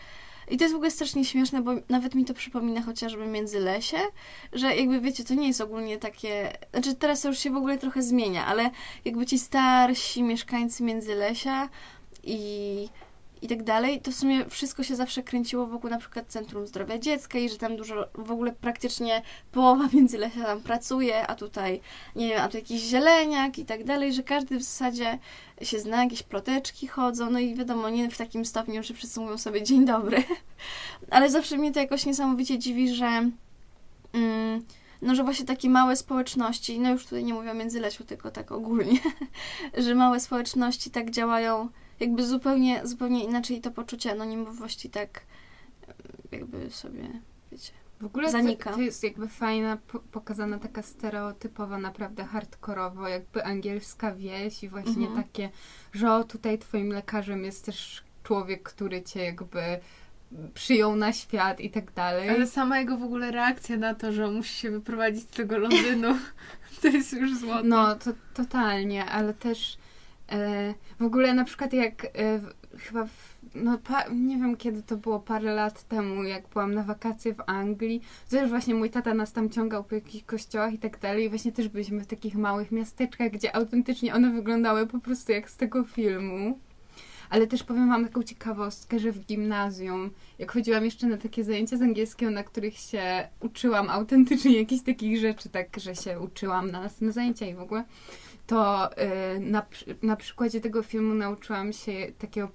I to jest w ogóle strasznie śmieszne, bo nawet mi to przypomina chociażby Międzylesie, że jakby wiecie, to nie jest ogólnie takie, znaczy teraz to już się w ogóle trochę zmienia, ale jakby ci starsi mieszkańcy Międzylesia i, i tak dalej, to w sumie wszystko się zawsze kręciło wokół na przykład Centrum Zdrowia Dziecka i że tam dużo, w ogóle praktycznie połowa Międzylesia tam pracuje, a tutaj, nie wiem, a tu jakiś zieleniak i tak dalej, że każdy w zasadzie się zna, jakieś ploteczki chodzą, no i wiadomo, nie w takim stopniu, że wszyscy mówią sobie dzień dobry, ale zawsze mnie to jakoś niesamowicie dziwi, że mm, no, że właśnie takie małe społeczności, no już tutaj nie mówię o Międzylesiu, tylko tak ogólnie, że małe społeczności tak działają jakby zupełnie, zupełnie inaczej to poczucie anonimowości tak jakby sobie, wiecie. W ogóle to, Zanika. to jest jakby fajna, po, pokazana taka stereotypowa, naprawdę hardkorowo, jakby angielska wieś i właśnie Mhm. takie, że o, tutaj twoim lekarzem jest też człowiek, który cię jakby przyjął na świat i tak dalej. Ale sama jego w ogóle reakcja na to, że on musi się wyprowadzić z tego Londynu, to jest już złote. No, to totalnie, ale też w ogóle na przykład jak e, chyba w, no nie wiem kiedy to było, parę lat temu, jak byłam na wakacje w Anglii, też właśnie mój tata nas tam ciągał po jakichś kościołach i tak dalej i właśnie też byliśmy w takich małych miasteczkach, gdzie autentycznie one wyglądały po prostu jak z tego filmu. Ale też powiem Wam taką ciekawostkę, że w gimnazjum, jak chodziłam jeszcze na takie zajęcia z angielskiego, na których się uczyłam autentycznie jakichś takich rzeczy, tak, że się uczyłam na następne zajęcia i w ogóle, to y, na, na przykładzie tego filmu nauczyłam się takiego,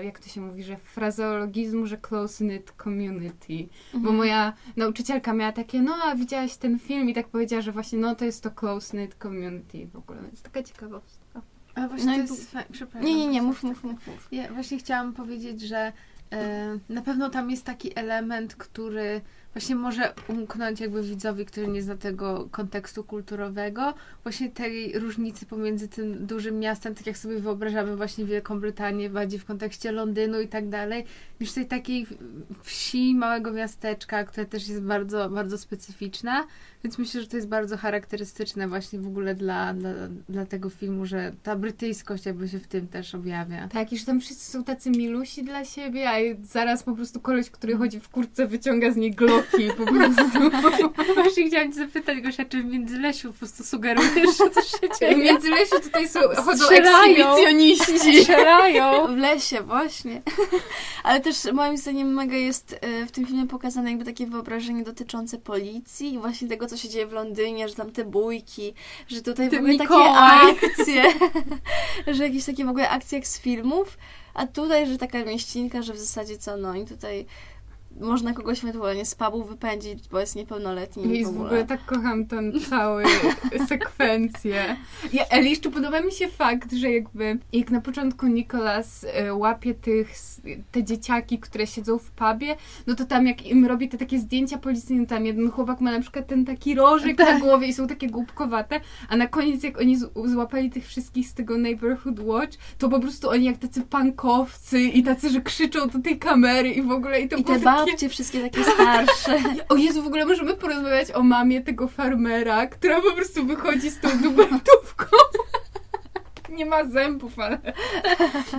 y, jak to się mówi, że frazeologizmu, że close-knit community. Bo Mhm. moja nauczycielka miała takie, no a widziałaś ten film i tak powiedziała, że właśnie no to jest to close-knit community w ogóle, więc taka ciekawostka. Ale właśnie No to jest Przepraszam. Nie, nie, nie, mów, mów, mów. mów. Ja właśnie chciałam powiedzieć, że e, na pewno tam jest taki element, który właśnie może umknąć jakby widzowi, który nie zna tego kontekstu kulturowego, właśnie tej różnicy pomiędzy tym dużym miastem, tak jak sobie wyobrażamy właśnie Wielką Brytanię, bardziej w kontekście Londynu i tak dalej, niż tej takiej wsi, małego miasteczka, które też jest bardzo, bardzo specyficzna, więc myślę, że to jest bardzo charakterystyczne właśnie w ogóle dla, dla, dla tego filmu, że ta brytyjskość jakby się w tym też objawia. Tak, i że tam wszyscy są tacy milusi dla siebie, a zaraz po prostu koleś, który chodzi w kurtce, wyciąga z niej gloki po prostu. Właśnie chciałam cię zapytać, Gosia, czy w Międzylesiu po prostu sugerujesz, że coś się W dzieje? Międzylesiu tutaj są, chodzą Strzelają. ekshibicjoniści. Strzelają! W lesie, właśnie. Ale też moim zdaniem mega jest e, w tym filmie pokazane jakby takie wyobrażenie dotyczące policji i właśnie tego, co się dzieje w Londynie, że tam te bójki, że tutaj w Ten ogóle Mikołaj. takie akcje, że jakieś takie w ogóle akcje jak z filmów, a tutaj, że taka mieścinka, że w zasadzie co, no i tutaj można kogoś ewentualnie z pubu wypędzić, bo jest niepełnoletni i w w ogóle. ogóle tak kocham ten cały sekwencję. Ja, ale jeszcze podoba mi się fakt, że jakby jak na początku Nikolas e, łapie tych, te dzieciaki, które siedzą w pubie, no to tam jak im robi te takie zdjęcia policyjne, tam jeden chłopak ma na przykład ten taki rożek na głowie i są takie głupkowate, a na koniec jak oni złapali tych wszystkich z tego Neighborhood Watch, to po prostu oni jak tacy pankowcy i tacy, że krzyczą do tej kamery i w ogóle i to I było te takie... babcie wszystkie takie starsze. O Jezu, w ogóle możemy porozmawiać o mamie tego farmera, która po prostu wychodzi z tą dubeltówką. Nie ma zębów, ale...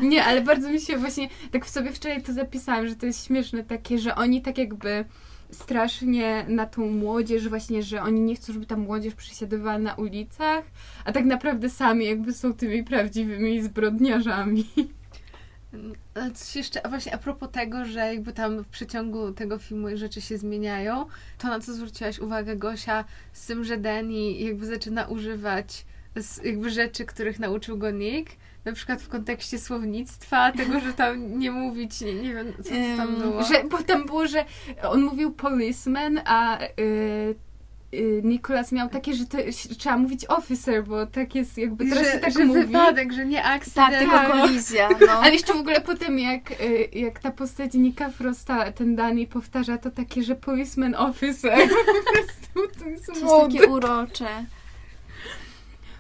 Nie, ale bardzo mi się właśnie... Tak w sobie wczoraj to zapisałam, że to jest śmieszne takie, że oni tak jakby strasznie na tą młodzież właśnie, że oni nie chcą, żeby ta młodzież przesiadywała na ulicach, a tak naprawdę sami jakby są tymi prawdziwymi zbrodniarzami. Coś jeszcze, a właśnie a propos tego, że jakby tam w przeciągu tego filmu rzeczy się zmieniają, to na co zwróciłaś uwagę Gosia z tym, że Danny jakby zaczyna używać jakby rzeczy, których nauczył go Nick, na przykład w kontekście słownictwa, tego, że tam nie mówić, nie, nie wiem, co tam było. Że, bo tam było, że on mówił policeman, a y, Nikolas miał takie, że to, trzeba mówić officer, bo tak jest jakby teraz że, się tak że mówi. wypadek, że nie akcent. Tak, tylko Tak. kolizja. No. Ale jeszcze w ogóle potem jak, y, jak ta postać Nika Frosta, ten Dani powtarza to takie, że policeman officer. Po prostu to jest To jest takie urocze.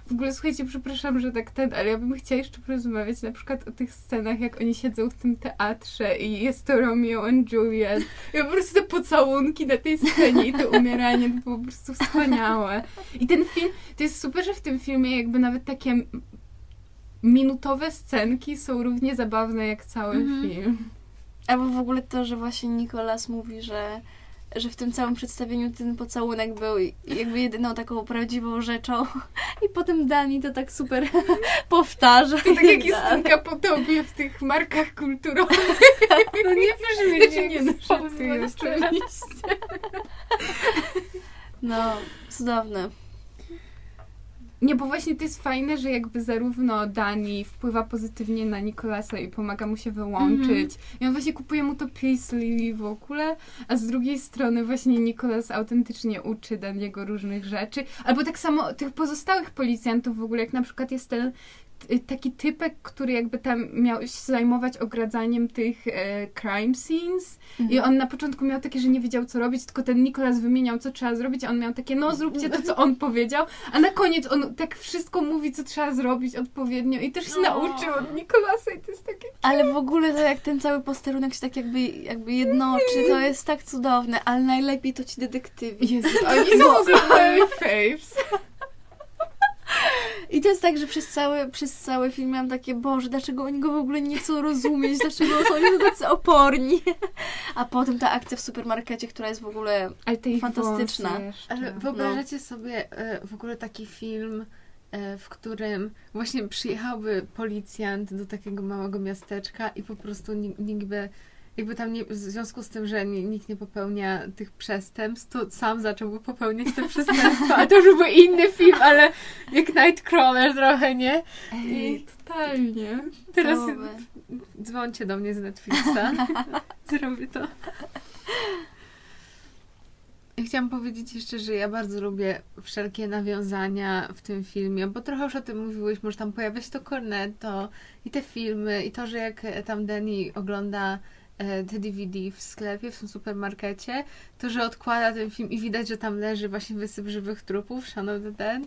W ogóle słuchajcie, przepraszam, że tak ten, ale ja bym chciała jeszcze porozmawiać na przykład o tych scenach, jak oni siedzą w tym teatrze i jest to Romeo and Juliet. I po prostu te pocałunki na tej scenie i to umieranie to było po prostu wspaniałe. I ten film, to jest super, że w tym filmie jakby nawet takie minutowe scenki są równie zabawne jak cały Mhm. film. Albo w ogóle to, że właśnie Nikolas mówi, że, że w tym całym przedstawieniu ten pocałunek był jakby jedyną taką prawdziwą rzeczą. I potem Dani to tak super powtarza. To tak jak jest scenka po tobie w tych markach kulturowych. No nie Znaczy nie, no, oczywiście. No, cudowne. Nie, bo właśnie to jest fajne, że jakby zarówno Dani wpływa pozytywnie na Nikolasa i pomaga mu się wyłączyć. I on właśnie kupuje mu to Paisley w ogóle, a z drugiej strony właśnie Nikolas autentycznie uczy Daniego różnych rzeczy. Albo tak samo tych pozostałych policjantów w ogóle, jak na przykład jest ten taki typek, który jakby tam miał się zajmować ogradzaniem tych e, crime scenes. I on na początku miał takie, że nie wiedział co robić, tylko ten Nikolas wymieniał co trzeba zrobić, a on miał takie, no zróbcie to co on powiedział, a na koniec on tak wszystko mówi co trzeba zrobić odpowiednio. I też się No. nauczył od Nikolasa i to jest takie Ale w ogóle to jak ten cały posterunek się tak jakby, jakby jednoczy, to jest tak cudowne, ale najlepiej to ci detektywi. Jezu, oni są zupełnie faves. I to jest tak, że przez cały, przez cały film miałam takie, Boże, dlaczego oni go w ogóle nie chcą rozumieć, dlaczego są oni tacy oporni. A potem ta akcja w supermarkecie, która jest w ogóle... Ale Fantastyczna. wąsy jeszcze. Ale wyobrażacie sobie e, w ogóle taki film, e, w którym właśnie przyjechałby policjant do takiego małego miasteczka i po prostu ni- nikt by, jakby tam nie, w związku z tym, że ni- nikt nie popełnia tych przestępstw, to sam zacząłby popełniać te przestępstwa. A to już byłby inny film, ale jak Nightcrawler trochę, nie? Ej, totalnie. Teraz Dobre. dzwońcie do mnie z Netflixa. Zrobię to. chciałam powiedzieć jeszcze, że ja bardzo lubię wszelkie nawiązania w tym filmie, bo trochę już o tym mówiłyśmy, że tam pojawia się to Cornetto i te filmy i to, że jak tam Danny ogląda te DVD w sklepie, w tym supermarkecie, to, że odkłada ten film i widać, że tam leży właśnie wysyp żywych trupów, Shaun of the Dead.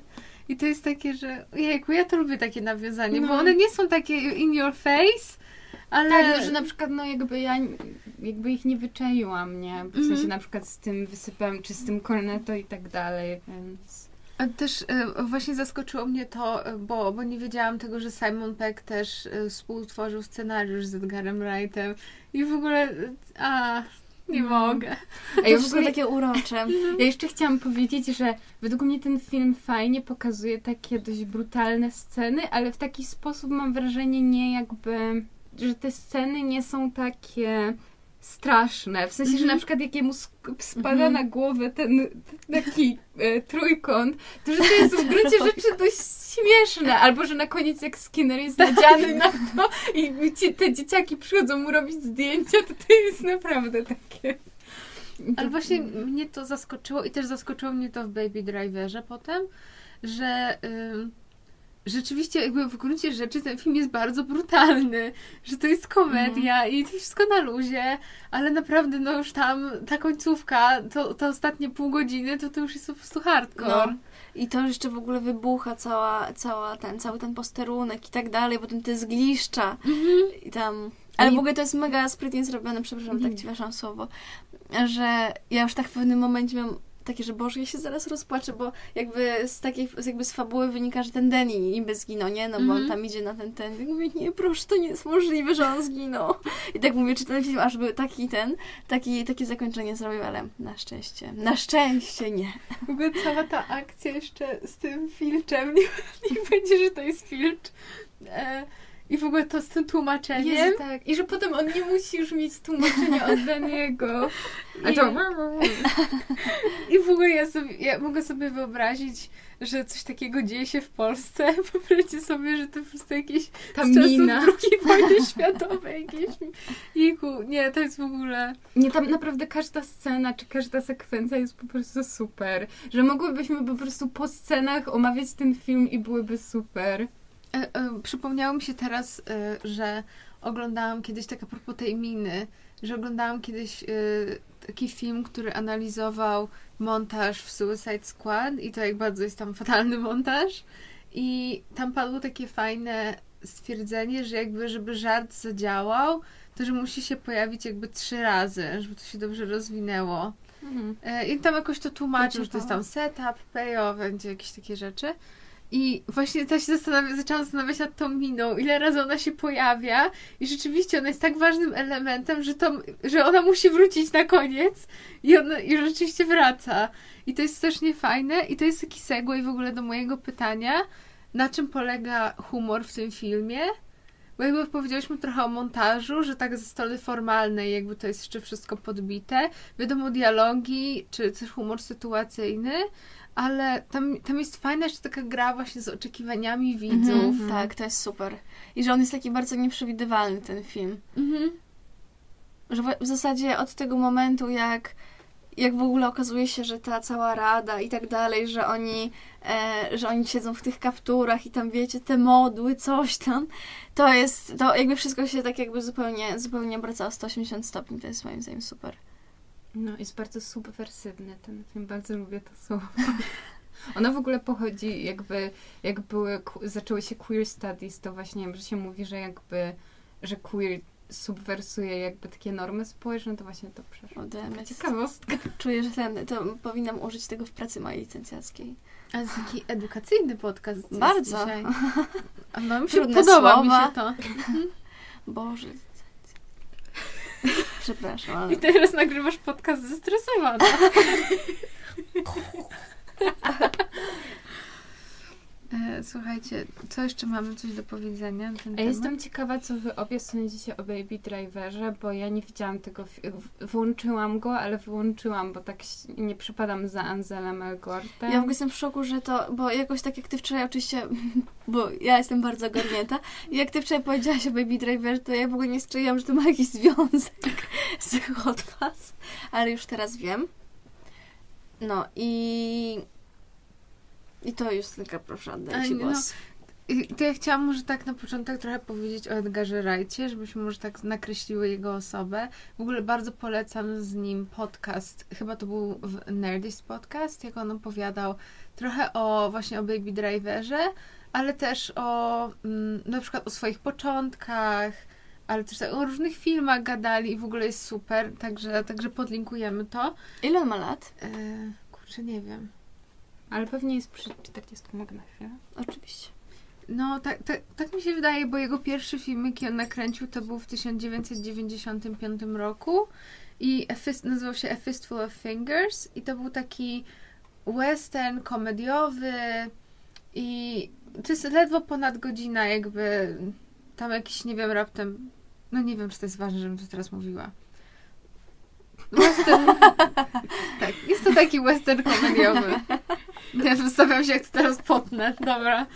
I to jest takie, że jejku, ja to lubię takie nawiązanie, No. bo one nie są takie in your face, ale... Tak, no, że na przykład, no jakby ja jakby ich nie wyczaiłam, nie? W sensie Mhm. na przykład z tym wysypem, czy z tym cornetto i tak dalej, więc... Też e, właśnie zaskoczyło mnie to, e, bo, bo nie wiedziałam tego, że Simon Peck też e, współtworzył scenariusz z Edgarem Wrightem i w ogóle, a, nie No. mogę. A ja w ogóle takie urocze. Ja jeszcze chciałam powiedzieć, że według mnie ten film fajnie pokazuje takie dość brutalne sceny, ale w taki sposób mam wrażenie nie jakby, że te sceny nie są takie straszne. W sensie, że na przykład jak jemu spada Mhm. na głowę ten, taki e, trójkąt, to że to jest w gruncie rzeczy dość śmieszne. Albo, że na koniec jak Skinner jest nadziany na to i ci, te dzieciaki przychodzą mu robić zdjęcia, to to jest naprawdę takie... Ale właśnie mnie to zaskoczyło i też zaskoczyło mnie to w Baby Driverze potem, że ym, rzeczywiście jakby w gruncie rzeczy ten film jest bardzo brutalny, że to jest komedia i to wszystko na luzie, ale naprawdę no już tam ta końcówka, to, to ostatnie pół godziny, to to już jest po prostu hardcore. No. I to jeszcze w ogóle wybucha cała, cała ten, cały ten posterunek i tak dalej, potem te zgliszcza i tam... Ale w ogóle to jest mega sprytnie zrobione, przepraszam, Mhm. tak ci weszłam słowo, że ja już tak w pewnym momencie miałam takie, że Boże, ja się zaraz rozpłaczę, bo jakby z takiej, jakby z fabuły wynika, że ten Danny niby zginął, nie? No bo on Mhm. tam idzie na ten ten. I mówię, nie, proszę, to nie jest możliwe, że on zginął. I tak mówię, czy ten film aż by taki ten, taki, takie zakończenie zrobił, ale na szczęście, na szczęście nie. W ogóle cała ta akcja jeszcze z tym filczem, nie, nie będzie, że to jest filcz. E, I w ogóle to z tym tłumaczeniem. Jezu, tak. I że potem on nie musi już mieć tłumaczenia od Daniego. A I- to... I w ogóle ja, sobie, ja mogę sobie wyobrazić, że coś takiego dzieje się w Polsce. Wyobraźcie sobie, że to po prostu jakieś Ta z mina. II wojny światowej jakieś. Nie, to jest w ogóle... Nie, tam naprawdę każda scena, czy każda sekwencja jest po prostu super. Że mogłybyśmy po prostu po scenach omawiać ten film i byłyby super. E, e, przypomniało mi się teraz, e, że oglądałam kiedyś, tak a propos tej miny, że oglądałam kiedyś taki film, który analizował montaż w Suicide Squad i to jak bardzo jest tam fatalny montaż. I tam padło takie fajne stwierdzenie, że jakby, żeby żart zadziałał, to że musi się pojawić jakby trzy razy, żeby to się dobrze rozwinęło. E, I tam jakoś to tłumaczył, że to jest tam setup, payoff, będzie jakieś takie rzeczy. I właśnie też się zastanawia, zaczęłam zastanawiać nad tą miną, ile razy ona się pojawia i rzeczywiście ona jest tak ważnym elementem, że, to, że ona musi wrócić na koniec i ona i rzeczywiście wraca. I to jest strasznie fajne i to jest taki segway w ogóle do mojego pytania, na czym polega humor w tym filmie. Bo jakby powiedzieliśmy trochę o montażu, że tak ze strony formalnej jakby to jest jeszcze wszystko podbite. Wiadomo, dialogi, czy też humor sytuacyjny, ale tam, tam jest fajna jeszcze taka gra właśnie z oczekiwaniami widzów. Mhm, tak, to jest super. I że on jest taki bardzo nieprzewidywalny, ten film. Mhm. Że w- w zasadzie od tego momentu, jak, jak w ogóle okazuje się, że ta cała rada i tak dalej, że oni, e, że oni siedzą w tych kapturach i tam wiecie, te modły, coś tam, to jest, to jakby wszystko się tak jakby zupełnie, zupełnie obracało 180 stopni. To jest moim zdaniem super. No, jest bardzo subwersywny ten film, bardzo lubię to słowo. Ona w ogóle pochodzi jakby, jak były, zaczęły się queer studies, to właśnie, że się mówi, że jakby, że queer subwersuje jakby takie normy społeczne, to właśnie to przeszło. Mnie. Ciekawostka. Czuję, że ten, to powinnam użyć tego w pracy mojej licencjackiej. A to jest taki edukacyjny podcast. Bardzo. Dzisiaj. A nam się Trudne podoba słowa. mi się to. Boże. Przepraszam, ale... I teraz nagrywasz podcast zestresowana. E, Słuchajcie, co jeszcze mamy coś do powiedzenia na ten A temat? jestem ciekawa, co wy obie sądzicie o Baby Driverze, bo ja nie widziałam tego, włączyłam go, ale wyłączyłam, bo tak nie przypadam za Anzelem Elgortem. Ja w ogóle jestem w szoku, że to, bo jakoś tak jak ty wczoraj oczywiście, bo ja jestem bardzo ogarnięta i jak ty wczoraj powiedziałaś o Baby Driver, to ja w ogóle nie strzeliłam, że to ma jakiś związek z Hot Fuzz, ale już teraz wiem. No i... I to Justynka, proszę, oddaję Ci no, głos. I to ja chciałam może tak na początek trochę powiedzieć o Edgarze Wrightie, żebyśmy może tak nakreśliły jego osobę. W ogóle bardzo polecam z nim podcast, chyba to był w Nerdist podcast, jak on opowiadał trochę o właśnie o Baby Driverze, ale też o mm, na przykład o swoich początkach, ale też tak o różnych filmach gadali i w ogóle jest super, także, także podlinkujemy to. Ile on ma lat? E, kurczę, nie wiem. Ale pewnie jest przy 40, mogę na chwilę. Oczywiście. No, tak, tak, tak mi się wydaje, bo jego pierwszy film, jaki on nakręcił, to był w 1995 roku i Fist, nazywał się A Fistful of Fingers i to był taki western komediowy i to jest ledwo ponad godzina jakby tam jakiś, nie wiem, raptem no nie wiem, czy to jest ważne, żebym to teraz mówiła. Western, tak, jest to taki western komediowy. Nie, wystawiam się, jak to teraz potnę, dobra.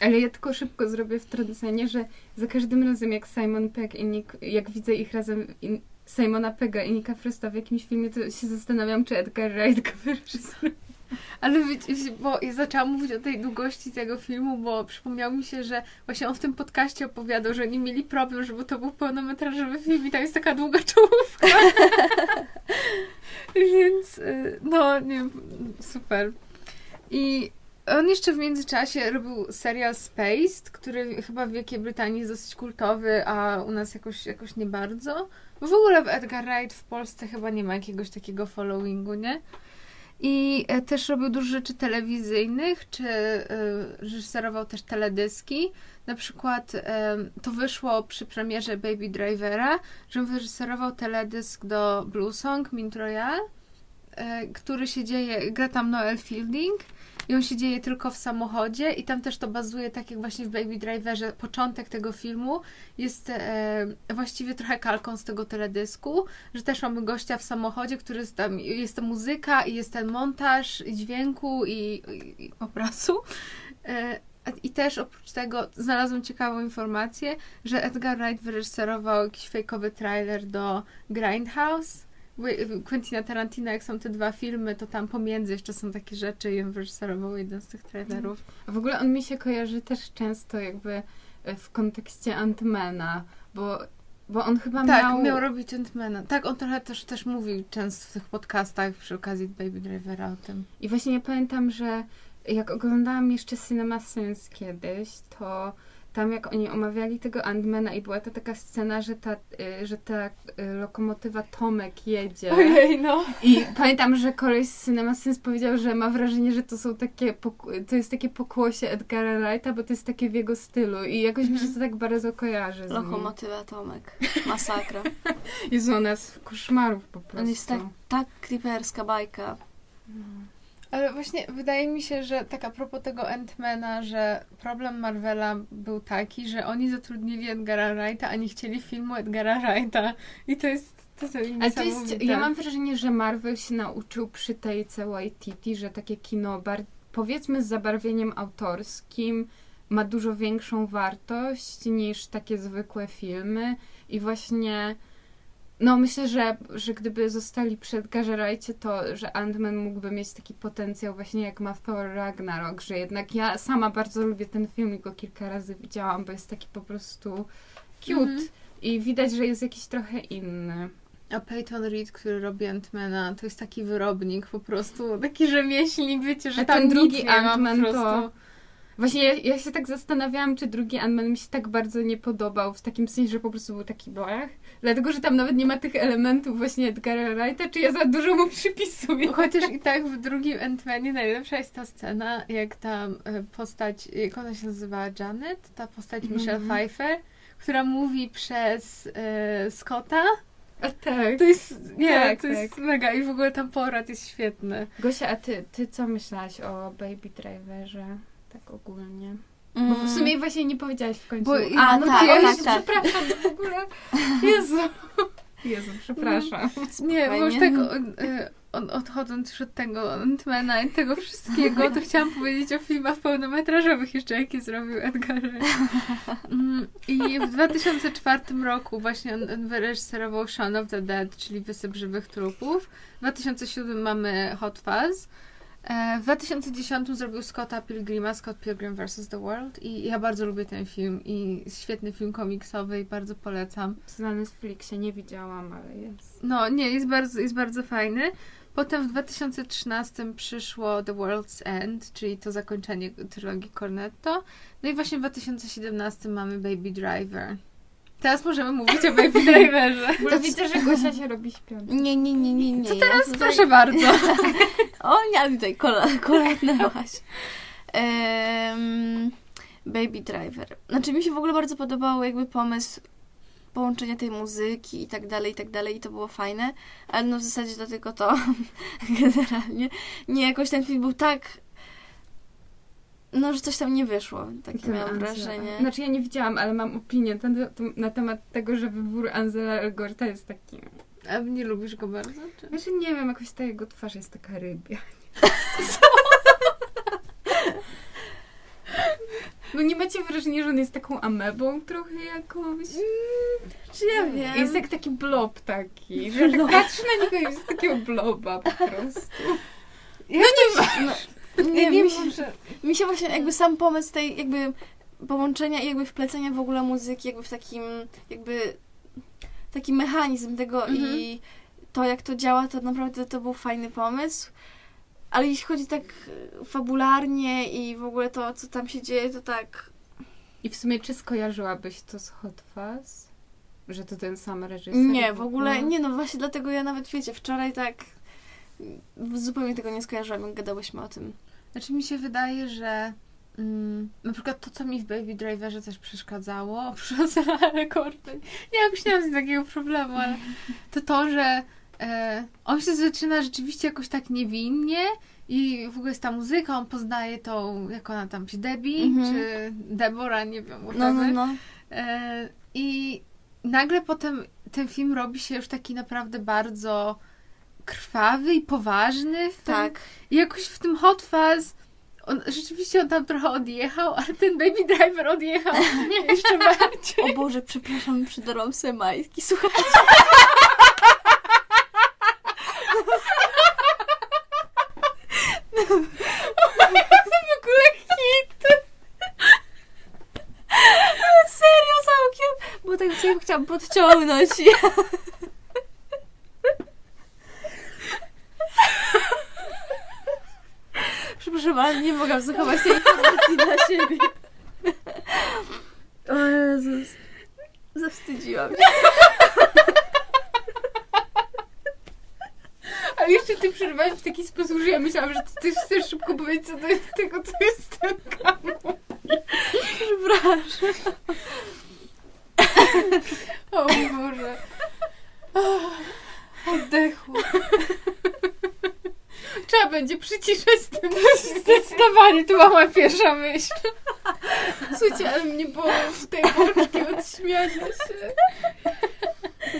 Ale ja tylko szybko zrobię wtrącenie, że za każdym razem jak Simon Pegg i Nick, jak widzę ich razem, Simona Pegga i Nicka Frosta w jakimś filmie, to się zastanawiam, czy Edgar Wright go wyreżyseruje. Ale wiecie, bo ja zaczęłam mówić o tej długości tego filmu, bo przypomniało mi się, że właśnie on w tym podcaście opowiadał, że oni mieli problem, żeby to był pełnometrażowy film i tam jest taka długa czołówka. Więc y, no, nie wiem, super. I on jeszcze w międzyczasie robił serial Spaced, który chyba w Wielkiej Brytanii jest dosyć kultowy, a u nas jakoś, jakoś nie bardzo. Bo w ogóle w Edgar Wright w Polsce chyba nie ma jakiegoś takiego followingu, nie? I e, też robił dużo rzeczy telewizyjnych, czy e, reżyserował też teledyski. Na przykład e, to wyszło przy premierze Baby Drivera, że wyreżyserował teledysk do Blue Song, Mint Royale, który się dzieje, gra tam Noel Fielding i on się dzieje tylko w samochodzie i tam też to bazuje tak jak właśnie w Baby Driverze. Początek tego filmu jest e, właściwie trochę kalką z tego teledysku, że też mamy gościa w samochodzie, który jest tam, jest ta muzyka i jest ten montaż dźwięku i, i, i obrazu. E, i też oprócz tego znalazłam ciekawą informację, że Edgar Wright wyreżyserował jakiś fejkowy trailer do Grindhouse. Quentina Tarantino, jak są te dwa filmy, to tam pomiędzy jeszcze są takie rzeczy i on wyreżyserował jeden z tych trailerów. A w ogóle on mi się kojarzy też często jakby e, w kontekście Antmana, bo, bo on chyba tak, miał... miał... robić Antmana. Tak, on trochę też, też mówił często w tych podcastach przy okazji Baby Drivera o tym. I właśnie ja pamiętam, że jak oglądałam jeszcze Cinema Sins kiedyś, to tam jak oni omawiali tego Antmana i była to taka scena, że ta, y, że ta y, lokomotywa Tomek jedzie. no. I pamiętam, że koleś z Cinema Sins powiedział, że ma wrażenie, że to są takie, to jest takie pokłosie Edgara Wrighta, bo to jest takie w jego stylu i jakoś mi się to tak bardzo kojarzy z nim. Lokomotywa Tomek. Masakra. Jezu, ona jest koszmarów po prostu. On jest tak, tak creeperska bajka. Ale właśnie wydaje mi się, że tak a propos tego Ant-Mana, że problem Marvela był taki, że oni zatrudnili Edgara Wrighta, a nie chcieli filmu Edgara Wrighta. I to jest to, to Ale to jest, ja mam wrażenie, że Marvel się nauczył przy tej całej Titi, że takie kino, bar- powiedzmy z zabarwieniem autorskim, ma dużo większą wartość niż takie zwykłe filmy i właśnie no myślę, że, że gdyby zostali przy Edgarze Wrightie, to że Ant-Man mógłby mieć taki potencjał właśnie jak ma Thor Ragnarok, że jednak ja sama bardzo lubię ten film i go kilka razy widziałam, bo jest taki po prostu cute Mhm. i widać, że jest jakiś trochę inny. A Peyton Reed, który robi Ant-Mana, to jest taki wyrobnik po prostu, taki rzemieślnik, wiecie, że A tam ten drugi Ant-Man to- Właśnie ja, ja się tak zastanawiałam, czy drugi Ant-Man mi się tak bardzo nie podobał, w takim sensie, że po prostu był taki blach. Dlatego, że tam nawet nie ma tych elementów właśnie Edgara Wrighta, czy ja za dużo mu przypisuję. Chociaż i tak w drugim Ant-Manie najlepsza jest ta scena, jak tam e, postać, jak ona się nazywa, Janet, ta postać Mhm. Michelle Pfeiffer, która mówi przez e, Scotta. A tak. To jest, nie, Tak, to jest tak. mega i w ogóle tam porad jest świetny. Gosia, a ty, ty co myślałaś o Baby Driverze? Tak ogólnie. Bo Mm. w sumie właśnie nie powiedziałaś w końcu. Bo- a, no no tak, ty, tak, Jezu, tak. przepraszam, w ogóle. Jezu. Jezu, przepraszam. Nie, bo już tak o, e, od, odchodząc już od tego Antmana i tego wszystkiego, to chciałam powiedzieć o filmach pełnometrażowych jeszcze, jakie zrobił Edgar. Mm, I w 2004 roku właśnie on, on wyreżyserował Shaun of the Dead, czyli Wysyp żywych trupów. W 2007 mamy Hot Fuzz. E, W 2010 zrobił Scotta Pilgrima, Scott Pilgrim vs. The World i ja bardzo lubię ten film i świetny film komiksowy i bardzo polecam. Na Netflixie nie widziałam, ale jest. No, nie, jest bardzo, jest bardzo fajny. Potem w 2013 przyszło The World's End, czyli to zakończenie trylogii Cornetto. No i właśnie w 2017 mamy Baby Driver. Teraz możemy mówić o Baby Driverze. Bo widzę, że Gosia się robi śpiąca. Nie, nie, nie, nie, nie. Co ja teraz? tutaj- Proszę bardzo. O, ja tutaj kola, kolanęłaś. Em, Baby Driver. Znaczy mi się w ogóle bardzo podobał jakby pomysł połączenia tej muzyki i tak dalej, i tak dalej i to było fajne, ale no w zasadzie to tylko to generalnie. Nie, jakoś ten film był tak no, że coś tam nie wyszło. Takie Ten miałam wrażenie. Znaczy ja nie widziałam, ale mam opinię na, na temat tego, że wybór Ansela Elgorta jest taki... A nie lubisz go bardzo? Czy? Znaczy nie wiem, jakoś ta jego twarz jest taka rybia. No nie macie wrażenia, że on jest taką amebą trochę jakąś? Czy ja wiem? Jest jak taki blob taki, że tak patrz na niego i jest takiego bloba po prostu. Ja no nie No, Nie, nie, nie mi, się, może. mi się właśnie jakby sam pomysł tej jakby połączenia i jakby wplecenia w ogóle muzyki jakby w takim jakby taki mechanizm tego i to jak to działa, to naprawdę to był fajny pomysł. Ale jeśli chodzi tak e, fabularnie i w ogóle to, co tam się dzieje, to tak... I w sumie czy skojarzyłabyś to z Hot Fuzz? Że to ten sam reżyser? Nie, w ogóle, nie no właśnie dlatego ja nawet, wiecie, wczoraj tak mm, zupełnie tego nie skojarzyłam, jak gadałyśmy o tym. Znaczy mi się wydaje, że mm, na przykład to, co mi w Baby Driverze też przeszkadzało, oprócz rekordy, nie nie mam z takiego problemu, ale to to, że e, on się zaczyna rzeczywiście jakoś tak niewinnie i w ogóle jest ta muzyka, on poznaje tą, jak ona tam się Debbie, Mhm. czy Deborah, nie wiem, No, no, no. E, I nagle potem ten film robi się już taki naprawdę bardzo krwawy i poważny. Tak. I jakoś w tym Hot Fuzz on, rzeczywiście on tam trochę odjechał, ale ten Baby Driver odjechał jeszcze bardziej. O Boże, przepraszam, przydałam sobie majtki, słuchajcie. w ogóle hit. Serio, całkiem. Bo tak sobie chciałam podciągnąć. Przepraszam, ale nie mogłam zachować tej informacji dla siebie. O Jezus. Zawstydziłam się. Ale jeszcze ty przerwałeś w taki sposób, że ja myślałam, że ty też chcesz szybko powiedzieć, co to jest tego, co jest ten kanon. Przepraszam. O Boże. Oddechu. Trzeba będzie przyciszać ten Zdecydowanie to była moja pierwsza myśl. Słuchajcie, ale mnie było w tej boczki od śmiania się.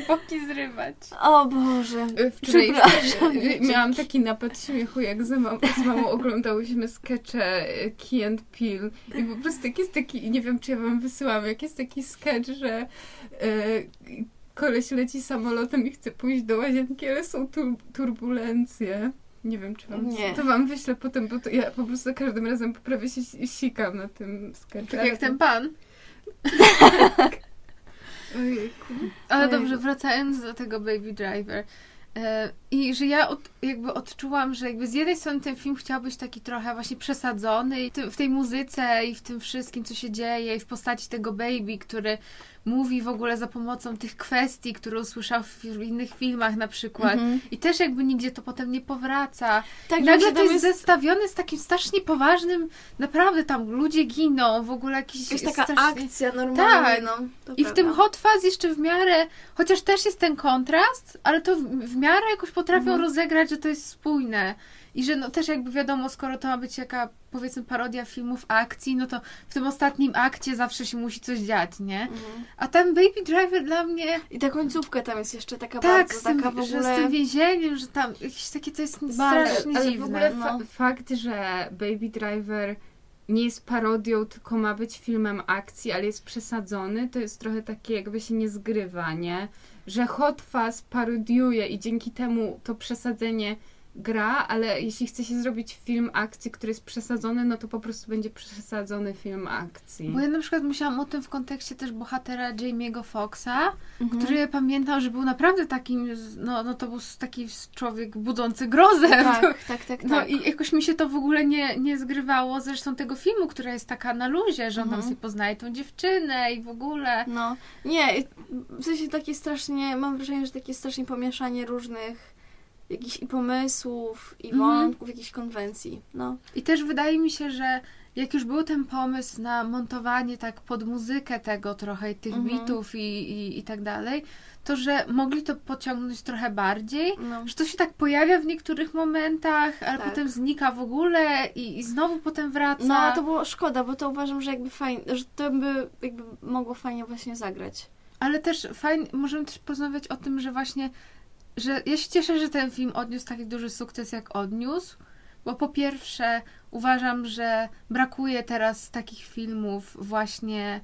Boki zrywać. O Boże. Wczoraj Przepraszam. e, miałam taki napad śmiechu, jak z, mam, z mamą oglądałyśmy skecze e, Key and Peele. I po prostu jak jest taki, nie wiem czy ja wam wysyłam, jak jest taki sketch, że e, koleś leci samolotem i chce pójść do łazienki, ale są tur turbulencje. Nie wiem, czy wam Nie. to wam wyślę potem, bo to ja po prostu za każdym razem prawie się sikam na tym sketchu. Tak jak ten pan. Ojejku. Ale dobrze, wracając do tego Baby Driver. E, I że ja od, jakby odczułam, że jakby z jednej strony ten film chciał być taki trochę właśnie przesadzony w tej muzyce i w tym wszystkim, co się dzieje i w postaci tego baby, który mówi w ogóle za pomocą tych kwestii, które usłyszał w, w innych filmach na przykład. Mhm. I też jakby nigdzie to potem nie powraca. Tak, I nagle to tam jest zestawione z takim strasznie poważnym, naprawdę tam ludzie giną, w ogóle jakiś... jakaś taka strasznie- akcja normalnie, Tak. no. i w tym prawda. Hot Fuzz jeszcze w miarę, chociaż też jest ten kontrast, ale to w, w miarę jakoś potrafią Mhm. rozegrać że to jest spójne. I że no też jakby wiadomo, skoro to ma być jaka powiedzmy parodia filmów akcji, no to w tym ostatnim akcie zawsze się musi coś dziać, nie? Mhm. A ten Baby Driver dla mnie I ta końcówka tam jest jeszcze taka tak, bardzo z tym, taka w że z ogóle... tym więzieniem, że tam jakieś takie to jest Bardzo, strasznie ale dziwne. w ogóle no. fa- fakt, że Baby Driver nie jest parodią, tylko ma być filmem akcji, ale jest przesadzony, to jest trochę takie jakby się nie zgrywa, nie? Że Hot Fuzz parodiuje i dzięki temu to przesadzenie gra, ale jeśli chce się zrobić film akcji, który jest przesadzony, no to po prostu będzie przesadzony film akcji. Bo ja na przykład myślałam o tym w kontekście też bohatera Jamie'ego Foxa, Mhm. który pamiętał, że był naprawdę takim, no, no to był taki człowiek budzący grozę. Tak, tak, tak, No tak. i jakoś mi się to w ogóle nie, nie zgrywało zresztą tego filmu, która jest taka na luzie, że on tam Mhm. sobie poznaje tą dziewczynę i w ogóle. No, nie, w sensie takie strasznie, mam wrażenie, że takie strasznie pomieszanie różnych jakichś i pomysłów, i Mhm. wątków, jakichś konwencji, no. I też wydaje mi się, że jak już był ten pomysł na montowanie tak pod muzykę tego trochę, tych Mhm. bitów i, i, i tak dalej, to że mogli to pociągnąć trochę bardziej. no. Że to się tak pojawia w niektórych momentach, ale Tak. potem znika w ogóle i, i znowu potem wraca. No, to było szkoda, bo to uważam, że jakby fajnie, że to by jakby mogło fajnie właśnie zagrać. Ale też fajnie, możemy też porozmawiać o tym, że właśnie, że ja się cieszę, że ten film odniósł taki duży sukces, jak odniósł, bo po pierwsze uważam, że brakuje teraz takich filmów właśnie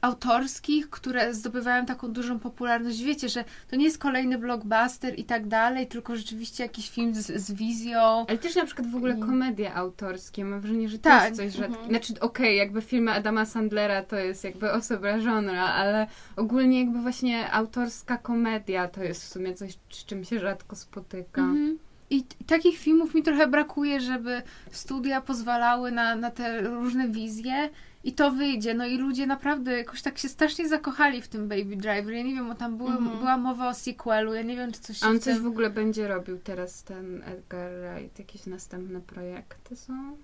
autorskich, które zdobywają taką dużą popularność. Wiecie, że to nie jest kolejny blockbuster i tak dalej, tylko rzeczywiście jakiś film z, z wizją. Ale też na przykład w ogóle komedie autorskie. Mam wrażenie, że to Tak. jest coś rzadkiego. Mhm. Znaczy, okej, jakby filmy Adama Sandlera to jest jakby osoba żonra, ale ogólnie jakby właśnie autorska komedia to jest w sumie coś, z czym się rzadko spotyka. Mhm. I takich filmów mi trochę brakuje, żeby studia pozwalały na, na te różne wizje i to wyjdzie. No i ludzie naprawdę jakoś tak się strasznie zakochali w tym Baby Driver. Ja nie wiem, bo tam były, Mhm. była mowa o sequelu. Ja nie wiem, czy coś się A on coś w ogóle będzie robił teraz ten Edgar Wright? Jakieś następne projekty są?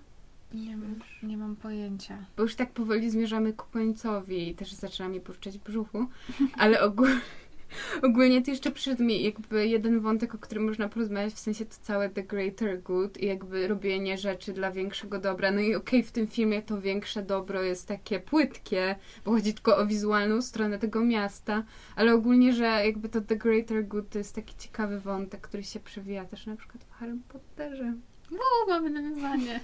Nie, wiem, nie mam pojęcia. Bo już tak powoli zmierzamy ku końcowi i też zaczyna mi burczeć brzuchu, ale ogólnie, ogólnie to jeszcze przyszedł mi jakby jeden wątek, o którym można porozmawiać, w sensie to całe The Greater Good i jakby robienie rzeczy dla większego dobra. No i okej, w tym filmie to większe dobro jest takie płytkie, bo chodzi tylko o wizualną stronę tego miasta, ale ogólnie, że jakby to The Greater Good to jest taki ciekawy wątek, który się przewija też na przykład w Harry Potterze. O, mamy nawiązanie.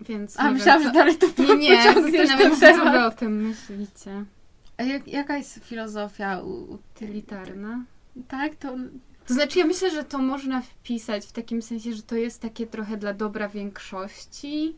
Więc A, wiem, myślałam, co- że dalej to Nie, nie, zastanawiam się, co wy o tym myślicie. A jak, jaka jest filozofia Utylitarna. Tak, to... To znaczy, ja myślę, że to można wpisać w takim sensie, że to jest takie trochę dla dobra większości.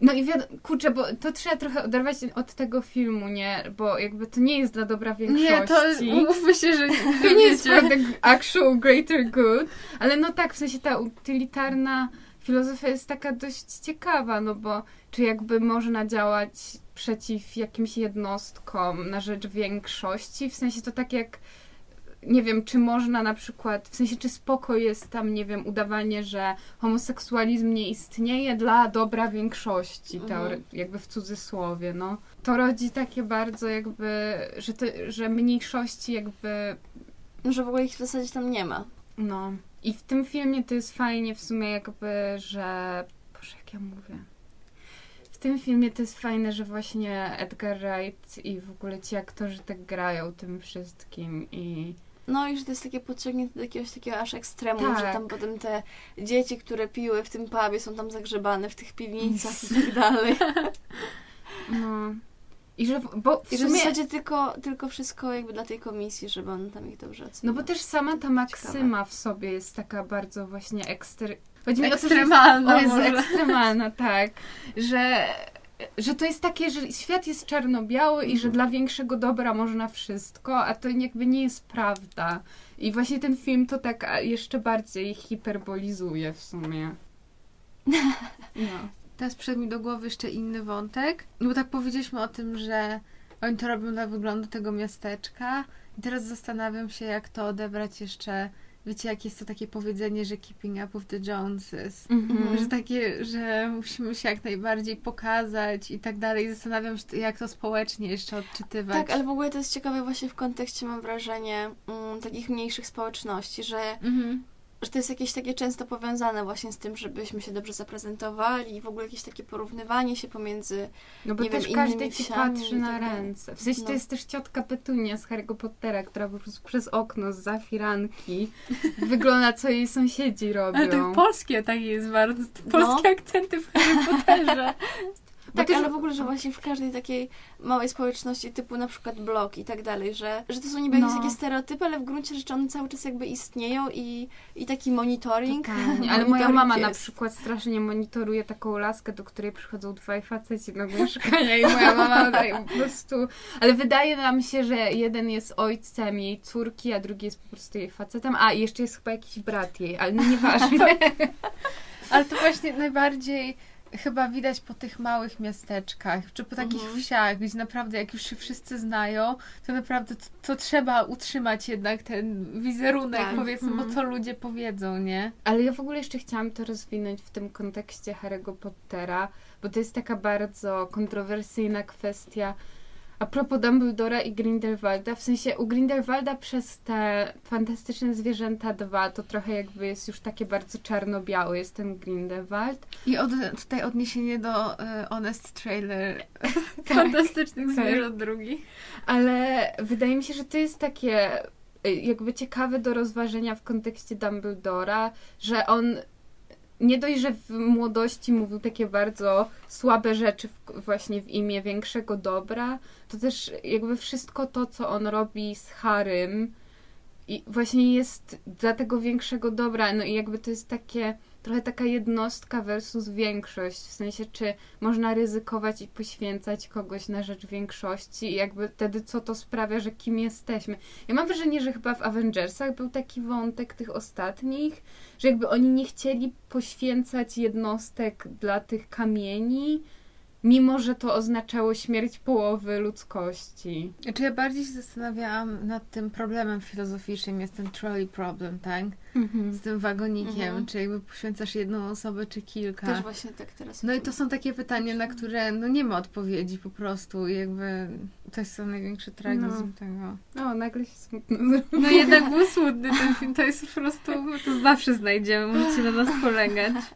No i wiadomo, kurczę, bo to trzeba trochę oderwać od tego filmu, nie? Bo jakby to nie jest dla dobra większości. Nie, to umówmy się, że To nie jest for the actual greater good, ale no tak, w sensie ta utylitarna filozofia jest taka dość ciekawa, no bo czy jakby można działać przeciw jakimś jednostkom na rzecz większości, w sensie to tak jak nie wiem, czy można na przykład, w sensie czy spoko jest tam, nie wiem, udawanie, że homoseksualizm nie istnieje dla dobra większości, Mhm. teory, jakby w cudzysłowie, no. To rodzi takie bardzo jakby, że, te, że mniejszości jakby Że w ogóle ich w zasadzie tam nie ma. no. I w tym filmie to jest fajnie w sumie jakby, że... Boże, jak ja mówię. W tym filmie to jest fajne, że właśnie Edgar Wright i w ogóle ci aktorzy tak grają tym wszystkim i... No i że to jest takie podciągnięte do jakiegoś takiego aż ekstremu, Tak. że tam potem te dzieci, które piły w tym pubie są tam zagrzebane w tych piwnicach i tak dalej. No. I że... w- Bo w I że w sumie... zasadzie tylko, tylko wszystko jakby dla tej komisji, żeby on tam ich dobrze No ocenił. bo też sama ta maksyma w sobie jest taka bardzo właśnie ekstry... Chodzi mi o to, że jest- Ekstremalna O, ekstremalna, tak. Że, że to jest takie, że świat jest czarno-biały i że dla większego dobra można wszystko, a to jakby nie jest prawda. I właśnie ten film to tak jeszcze bardziej hiperbolizuje w sumie. No. Teraz przyszedł mi do głowy jeszcze inny wątek, bo tak powiedzieliśmy o tym, że oni to robią dla wyglądu tego miasteczka i teraz zastanawiam się, jak to odebrać jeszcze wiecie, jak jest to takie powiedzenie, że keeping up with the Joneses. Mhm. Że takie, że musimy się jak najbardziej pokazać i tak dalej. Zastanawiam się, jak to społecznie jeszcze odczytywać. Tak, ale w ogóle to jest ciekawe właśnie w kontekście, mam wrażenie, mm, takich mniejszych społeczności, że, Mhm. Że to jest jakieś takie często powiązane właśnie z tym, żebyśmy się dobrze zaprezentowali i w ogóle jakieś takie porównywanie się pomiędzy No bo nie też wiem, każdy ci patrzy na tak ręce. W sensie No. to jest też ciotka Petunia z Harry'ego Pottera, która po prostu przez okno z firanki wygląda, co jej sąsiedzi robią. Ale to polskie takie jest bardzo, No. polskie akcenty w Harry Potterze. Tak, też- ale w ogóle, że właśnie w każdej takiej małej społeczności, typu na przykład blog i tak dalej, że, że to są niby jakieś No. takie stereotypy, ale w gruncie rzeczy one cały czas jakby istnieją i, i taki monitoring. Totalnie. Ale moja monitoring mama na jest. przykład strasznie monitoruje taką laskę, do której przychodzą dwaj faceci do mieszkania i moja mama daje po prostu... Ale wydaje nam się, że jeden jest ojcem jej córki, a drugi jest po prostu jej facetem, a jeszcze jest chyba jakiś brat jej, ale no nieważne. Ale to właśnie najbardziej chyba widać po tych małych miasteczkach, czy po takich Mhm. wsiach, gdzie naprawdę jak już się wszyscy znają, to naprawdę to, to trzeba utrzymać jednak ten wizerunek, Tak. powiedzmy, Mhm. bo co ludzie powiedzą, nie? Ale ja w ogóle jeszcze chciałam to rozwinąć w tym kontekście Harry'ego Pottera, bo to jest taka bardzo kontrowersyjna kwestia. A propos Dumbledora i Grindelwalda, w sensie u Grindelwalda przez te fantastyczne zwierzęta 2 to trochę jakby jest już takie bardzo czarno-biały jest ten Grindelwald. I od, tutaj odniesienie do e, Honest Trailer Fantastycznych tak. Zwierząt drugi. Ale wydaje mi się, że to jest takie y, jakby ciekawe do rozważenia w kontekście Dumbledora, że on nie dość, że w młodości mówił takie bardzo słabe rzeczy właśnie w imię większego dobra, to też jakby wszystko to, co on robi z Harrym i właśnie jest dla tego większego dobra, no i jakby to jest takie trochę taka jednostka versus większość, w sensie czy można ryzykować i poświęcać kogoś na rzecz większości i jakby wtedy co to sprawia, że kim jesteśmy. Ja mam wrażenie, że chyba w Avengersach był taki wątek tych ostatnich, że jakby oni nie chcieli poświęcać jednostek dla tych kamieni, mimo że to oznaczało śmierć połowy ludzkości. Znaczy ja bardziej się zastanawiałam nad tym problemem filozoficznym, jest ten trolley problem, tak? Z tym wagonikiem, Mhm. czy jakby poświęcasz jedną osobę, czy kilka. Też właśnie tak teraz. No i to są takie pytania, na które no nie ma odpowiedzi po prostu. I jakby to jest ten największy tragizm No. tego. O, nagle się smutno zrobiło. No jednak był smutny ten film. To jest po prostu, to zawsze znajdziemy, możecie na nas polegać.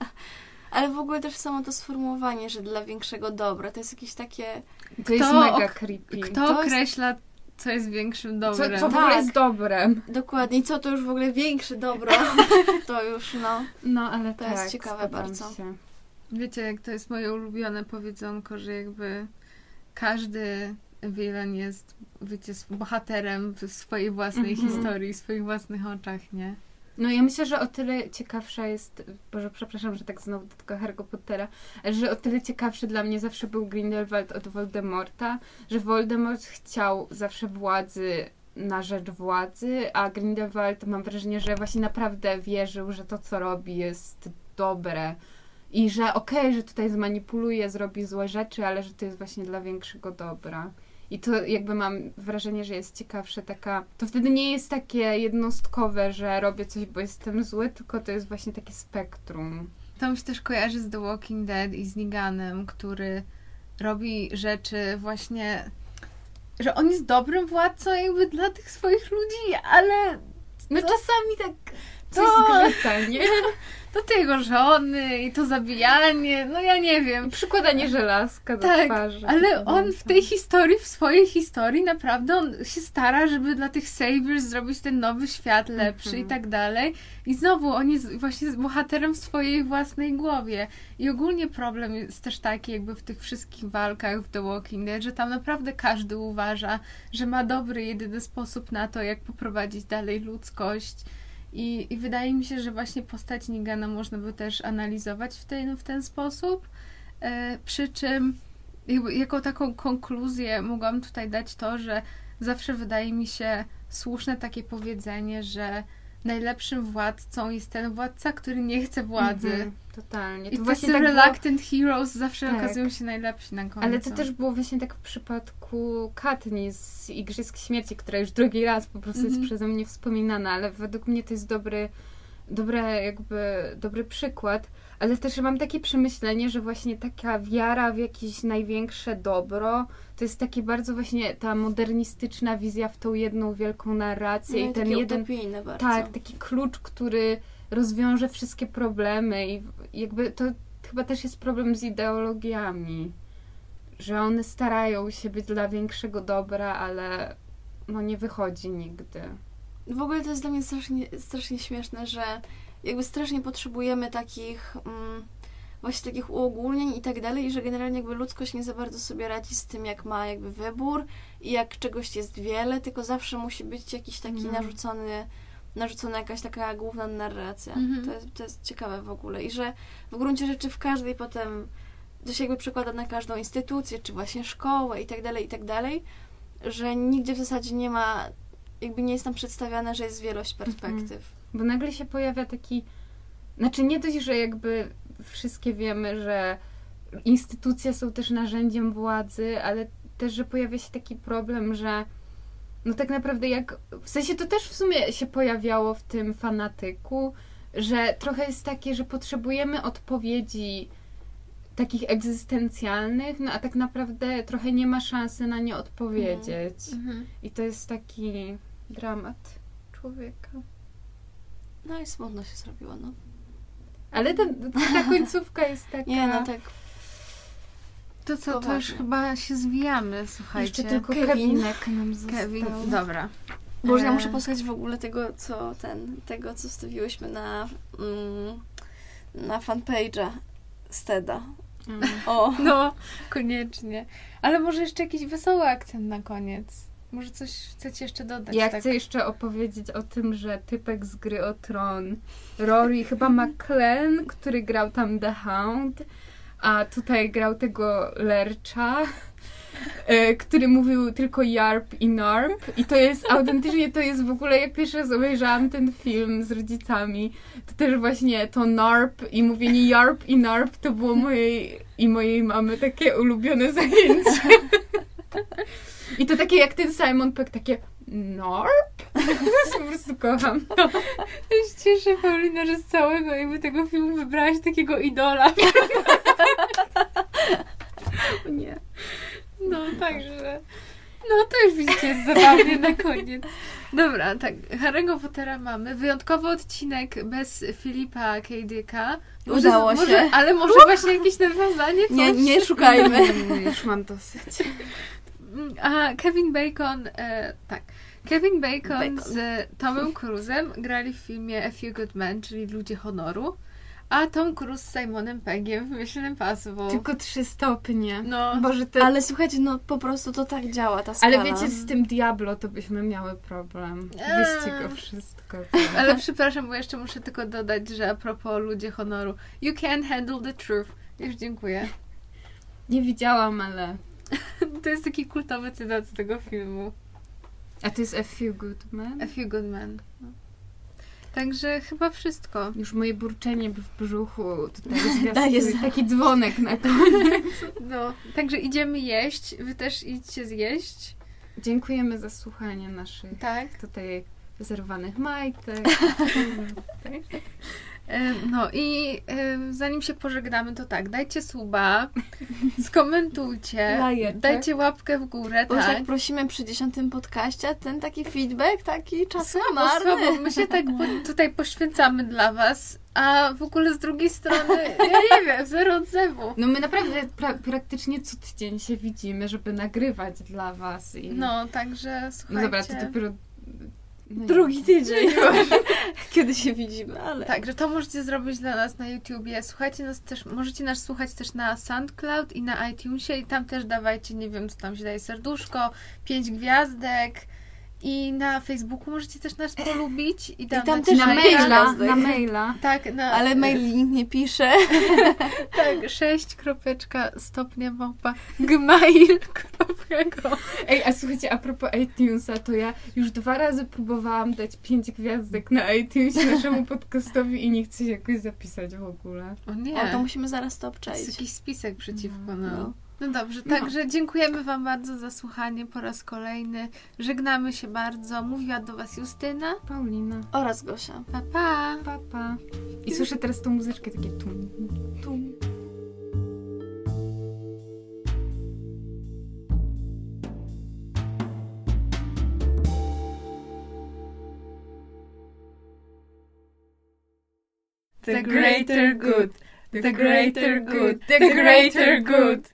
Ale w ogóle też samo to sformułowanie, że dla większego dobra, to jest jakieś takie... To jest Kto mega ok- creepy. Kto To jest- określa, co jest większym Co, dobrem? co w ogóle Tak. jest dobrem. Dokładnie, I co to już w ogóle większe dobro, to już no... No, ale To tak, jest ciekawe bardzo. Się. Wiecie, jak to jest moje ulubione powiedzonko, że jakby każdy wilen jest, wiecie, bohaterem w swojej własnej Mhm. historii, w swoich własnych oczach, nie? No ja myślę, że o tyle ciekawsza jest, Boże, przepraszam, że tak znowu do tego Harry'ego Pottera, że o tyle ciekawszy dla mnie zawsze był Grindelwald od Voldemorta, że Voldemort chciał zawsze władzy na rzecz władzy, a Grindelwald mam wrażenie, że właśnie naprawdę wierzył, że to, co robi jest dobre i że okej, że tutaj zmanipuluje, zrobi złe rzeczy, ale że to jest właśnie dla większego dobra. I to jakby mam wrażenie, że jest ciekawsze taka. To wtedy nie jest takie jednostkowe, że robię coś, bo jestem zły, tylko to jest właśnie takie spektrum. To mi się też kojarzy z The Walking Dead i z Neganem, który robi rzeczy właśnie, że on jest dobrym władcą jakby dla tych swoich ludzi, ale No To- czasami tak coś To- zgrzyta, nie? to te jego żony i to zabijanie, no ja nie wiem. Przykładanie żelazka do Tak, twarzy. Ale on w tej historii, w swojej historii naprawdę on się stara, żeby dla tych Saviors zrobić ten nowy świat lepszy Mhm. i tak dalej. I znowu on jest właśnie bohaterem w swojej własnej głowie. I ogólnie problem jest też taki jakby w tych wszystkich walkach w The Walking Dead, że tam naprawdę każdy uważa, że ma dobry, jedyny sposób na to, jak poprowadzić dalej ludzkość. I, I wydaje mi się, że właśnie postać Nigana można by też analizować w ten, w ten sposób. E, przy czym jako taką konkluzję mogłam tutaj dać to, że zawsze wydaje mi się słuszne takie powiedzenie, że najlepszym władcą jest ten władca, który nie chce władzy. Mhm, totalnie. I To tacy tak było- reluctant heroes zawsze Tak. okazują się najlepsi na końcu. Ale to też było właśnie tak w przypadku Katni z Igrzysk Śmierci, która już drugi raz po prostu Mhm. jest przeze mnie wspominana, ale według mnie to jest dobry, dobre, jakby, dobry przykład. Ale też mam takie przemyślenie, że właśnie taka wiara w jakieś największe dobro, to jest takie bardzo właśnie ta modernistyczna wizja w tą jedną wielką narrację No i ten jeden tak, taki klucz, który rozwiąże wszystkie problemy i jakby to chyba też jest problem z ideologiami, że one starają się być dla większego dobra, ale no nie wychodzi nigdy. W ogóle to jest dla mnie strasznie, strasznie śmieszne, że jakby strasznie potrzebujemy takich mm, właśnie takich uogólnień i tak dalej, i że generalnie jakby ludzkość nie za bardzo sobie radzi z tym, jak ma jakby wybór i jak czegoś jest wiele, tylko zawsze musi być jakiś taki No. narzucony, narzucona jakaś taka główna narracja. Mhm. To, jest, to jest ciekawe w ogóle i że w gruncie rzeczy w każdej potem to się jakby przekłada na każdą instytucję, czy właśnie szkołę i tak dalej, i tak dalej, że nigdzie w zasadzie nie ma, jakby nie jest tam przedstawiane, że jest wielość perspektyw. Bo nagle się pojawia taki, znaczy nie dość, że jakby wszystkie wiemy, że instytucje są też narzędziem władzy, ale też, że pojawia się taki problem, że no tak naprawdę jak, w sensie to też w sumie się pojawiało w tym fanatyku, że trochę jest takie, że potrzebujemy odpowiedzi takich egzystencjalnych, no a tak naprawdę trochę nie ma szansy na nie odpowiedzieć. Mhm. I to jest taki dramat człowieka. No i smutno się zrobiło, no. Ale ta, ta końcówka jest taka... Nie, no tak. To co, to już Poważnie. chyba się zwijamy, słuchajcie. Jeszcze tylko Kevin. Kevinek nam został. Kevin, dobra. Boże, ja E, muszę posłuchać w ogóle tego, co ten, tego, co wstawiłyśmy na, mm, na fanpage'a Steda. Mm. O, No, koniecznie. Ale może jeszcze jakiś wesoły akcent na koniec. Może coś chcecie jeszcze dodać? Ja tak? chcę jeszcze opowiedzieć o tym, że typek z gry o tron, Rory, chyba McLean, który grał tam The Hound, a tutaj grał tego Lercha, e, który mówił tylko Yarp i Narp. I to jest autentycznie, to jest w ogóle, jak pierwszy raz obejrzałam ten film z rodzicami, to też właśnie to Narp i mówienie Yarp i Narp to było mojej i mojej mamy takie ulubione zajęcie. I to takie jak ten Simon Peck, takie Narp? po prostu kocham. Ja się cieszę, Paulina, że z całego jakby tego filmu wybrałaś takiego idola. Nie. No, także... No to już widzicie, jest zabawnie na koniec. Dobra, tak, Harry'ego Pottera mamy. Wyjątkowy odcinek bez Filipa K. Dicka. Udało może, się. Ale może właśnie jakieś nawiązanie, coś? nie, nie szukajmy. Już mam dosyć. A Kevin Bacon, e, tak. Kevin Bacon, Bacon. z Tomem Cruzem grali w filmie A Few Good Men, czyli Ludzie Honoru, a Tom Cruise z Simonem Peggiem w Mission Impossible. Tylko trzy stopnie. No, Boże, te... ale, słuchajcie, no po prostu to tak działa ta skala. ale wiecie, z tym Diablo to byśmy miały problem. Eee. Wyścig o wszystko. ale przepraszam, bo jeszcze muszę tylko dodać, że a propos Ludzie Honoru, you can handle the truth. Już dziękuję. Nie widziałam, ale... To jest taki kultowy cytat z tego filmu. A to jest A Few Good Men? A Few Good Men. No. Także chyba wszystko. Już moje burczenie w brzuchu tutaj Daje taki dzwonek na koniec. No, także idziemy jeść. Wy też idźcie zjeść. Dziękujemy za słuchanie naszych Tak. tutaj zerwanych majtek. E, No i e, zanim się pożegnamy, to tak, dajcie suba, skomentujcie, Lajeczek. dajcie łapkę w górę, Bo tak. tak prosimy przy dziesiątym podcaście, ten taki feedback, taki czasem Słabo, słabo, marny. my się tak tutaj poświęcamy dla was, a w ogóle z drugiej strony, ja nie wiem, zero odzewu. No my naprawdę pra- praktycznie co tydzień się widzimy, żeby nagrywać dla was. I... No, także No słuchajcie. dobra, to dopiero... No Drugi tydzień, kiedy się widzimy, ale... Także to możecie zrobić dla nas na YouTubie. Słuchajcie nas też, możecie nas słuchać też na SoundCloud i na iTunesie i tam też dawajcie, nie wiem, co tam się daje, serduszko, pięć gwiazdek I na Facebooku możecie też nas polubić. I tam, I tam też Na maila, na maila. Tak, na, Ale mail nikt nie pisze. Tak, 6 kropeczka stopnia małpa gmail.com Ej, a słuchajcie, a propos iTunesa, to ja już dwa razy próbowałam dać pięć gwiazdek na iTunesie naszemu podcastowi i nie chcę się jakoś zapisać w ogóle. O nie, O, to musimy zaraz to to jest obczaić. jakiś spisek przeciwko No. nam. No. No dobrze, No. także dziękujemy Wam bardzo za słuchanie po raz kolejny. Żegnamy się bardzo. Mówiła do Was Justyna. Paulina. Oraz Gosia. Pa, pa! Pa, pa. I słyszę teraz tą muzyczkę, takie tum, tum. The greater good, the greater good, the greater good.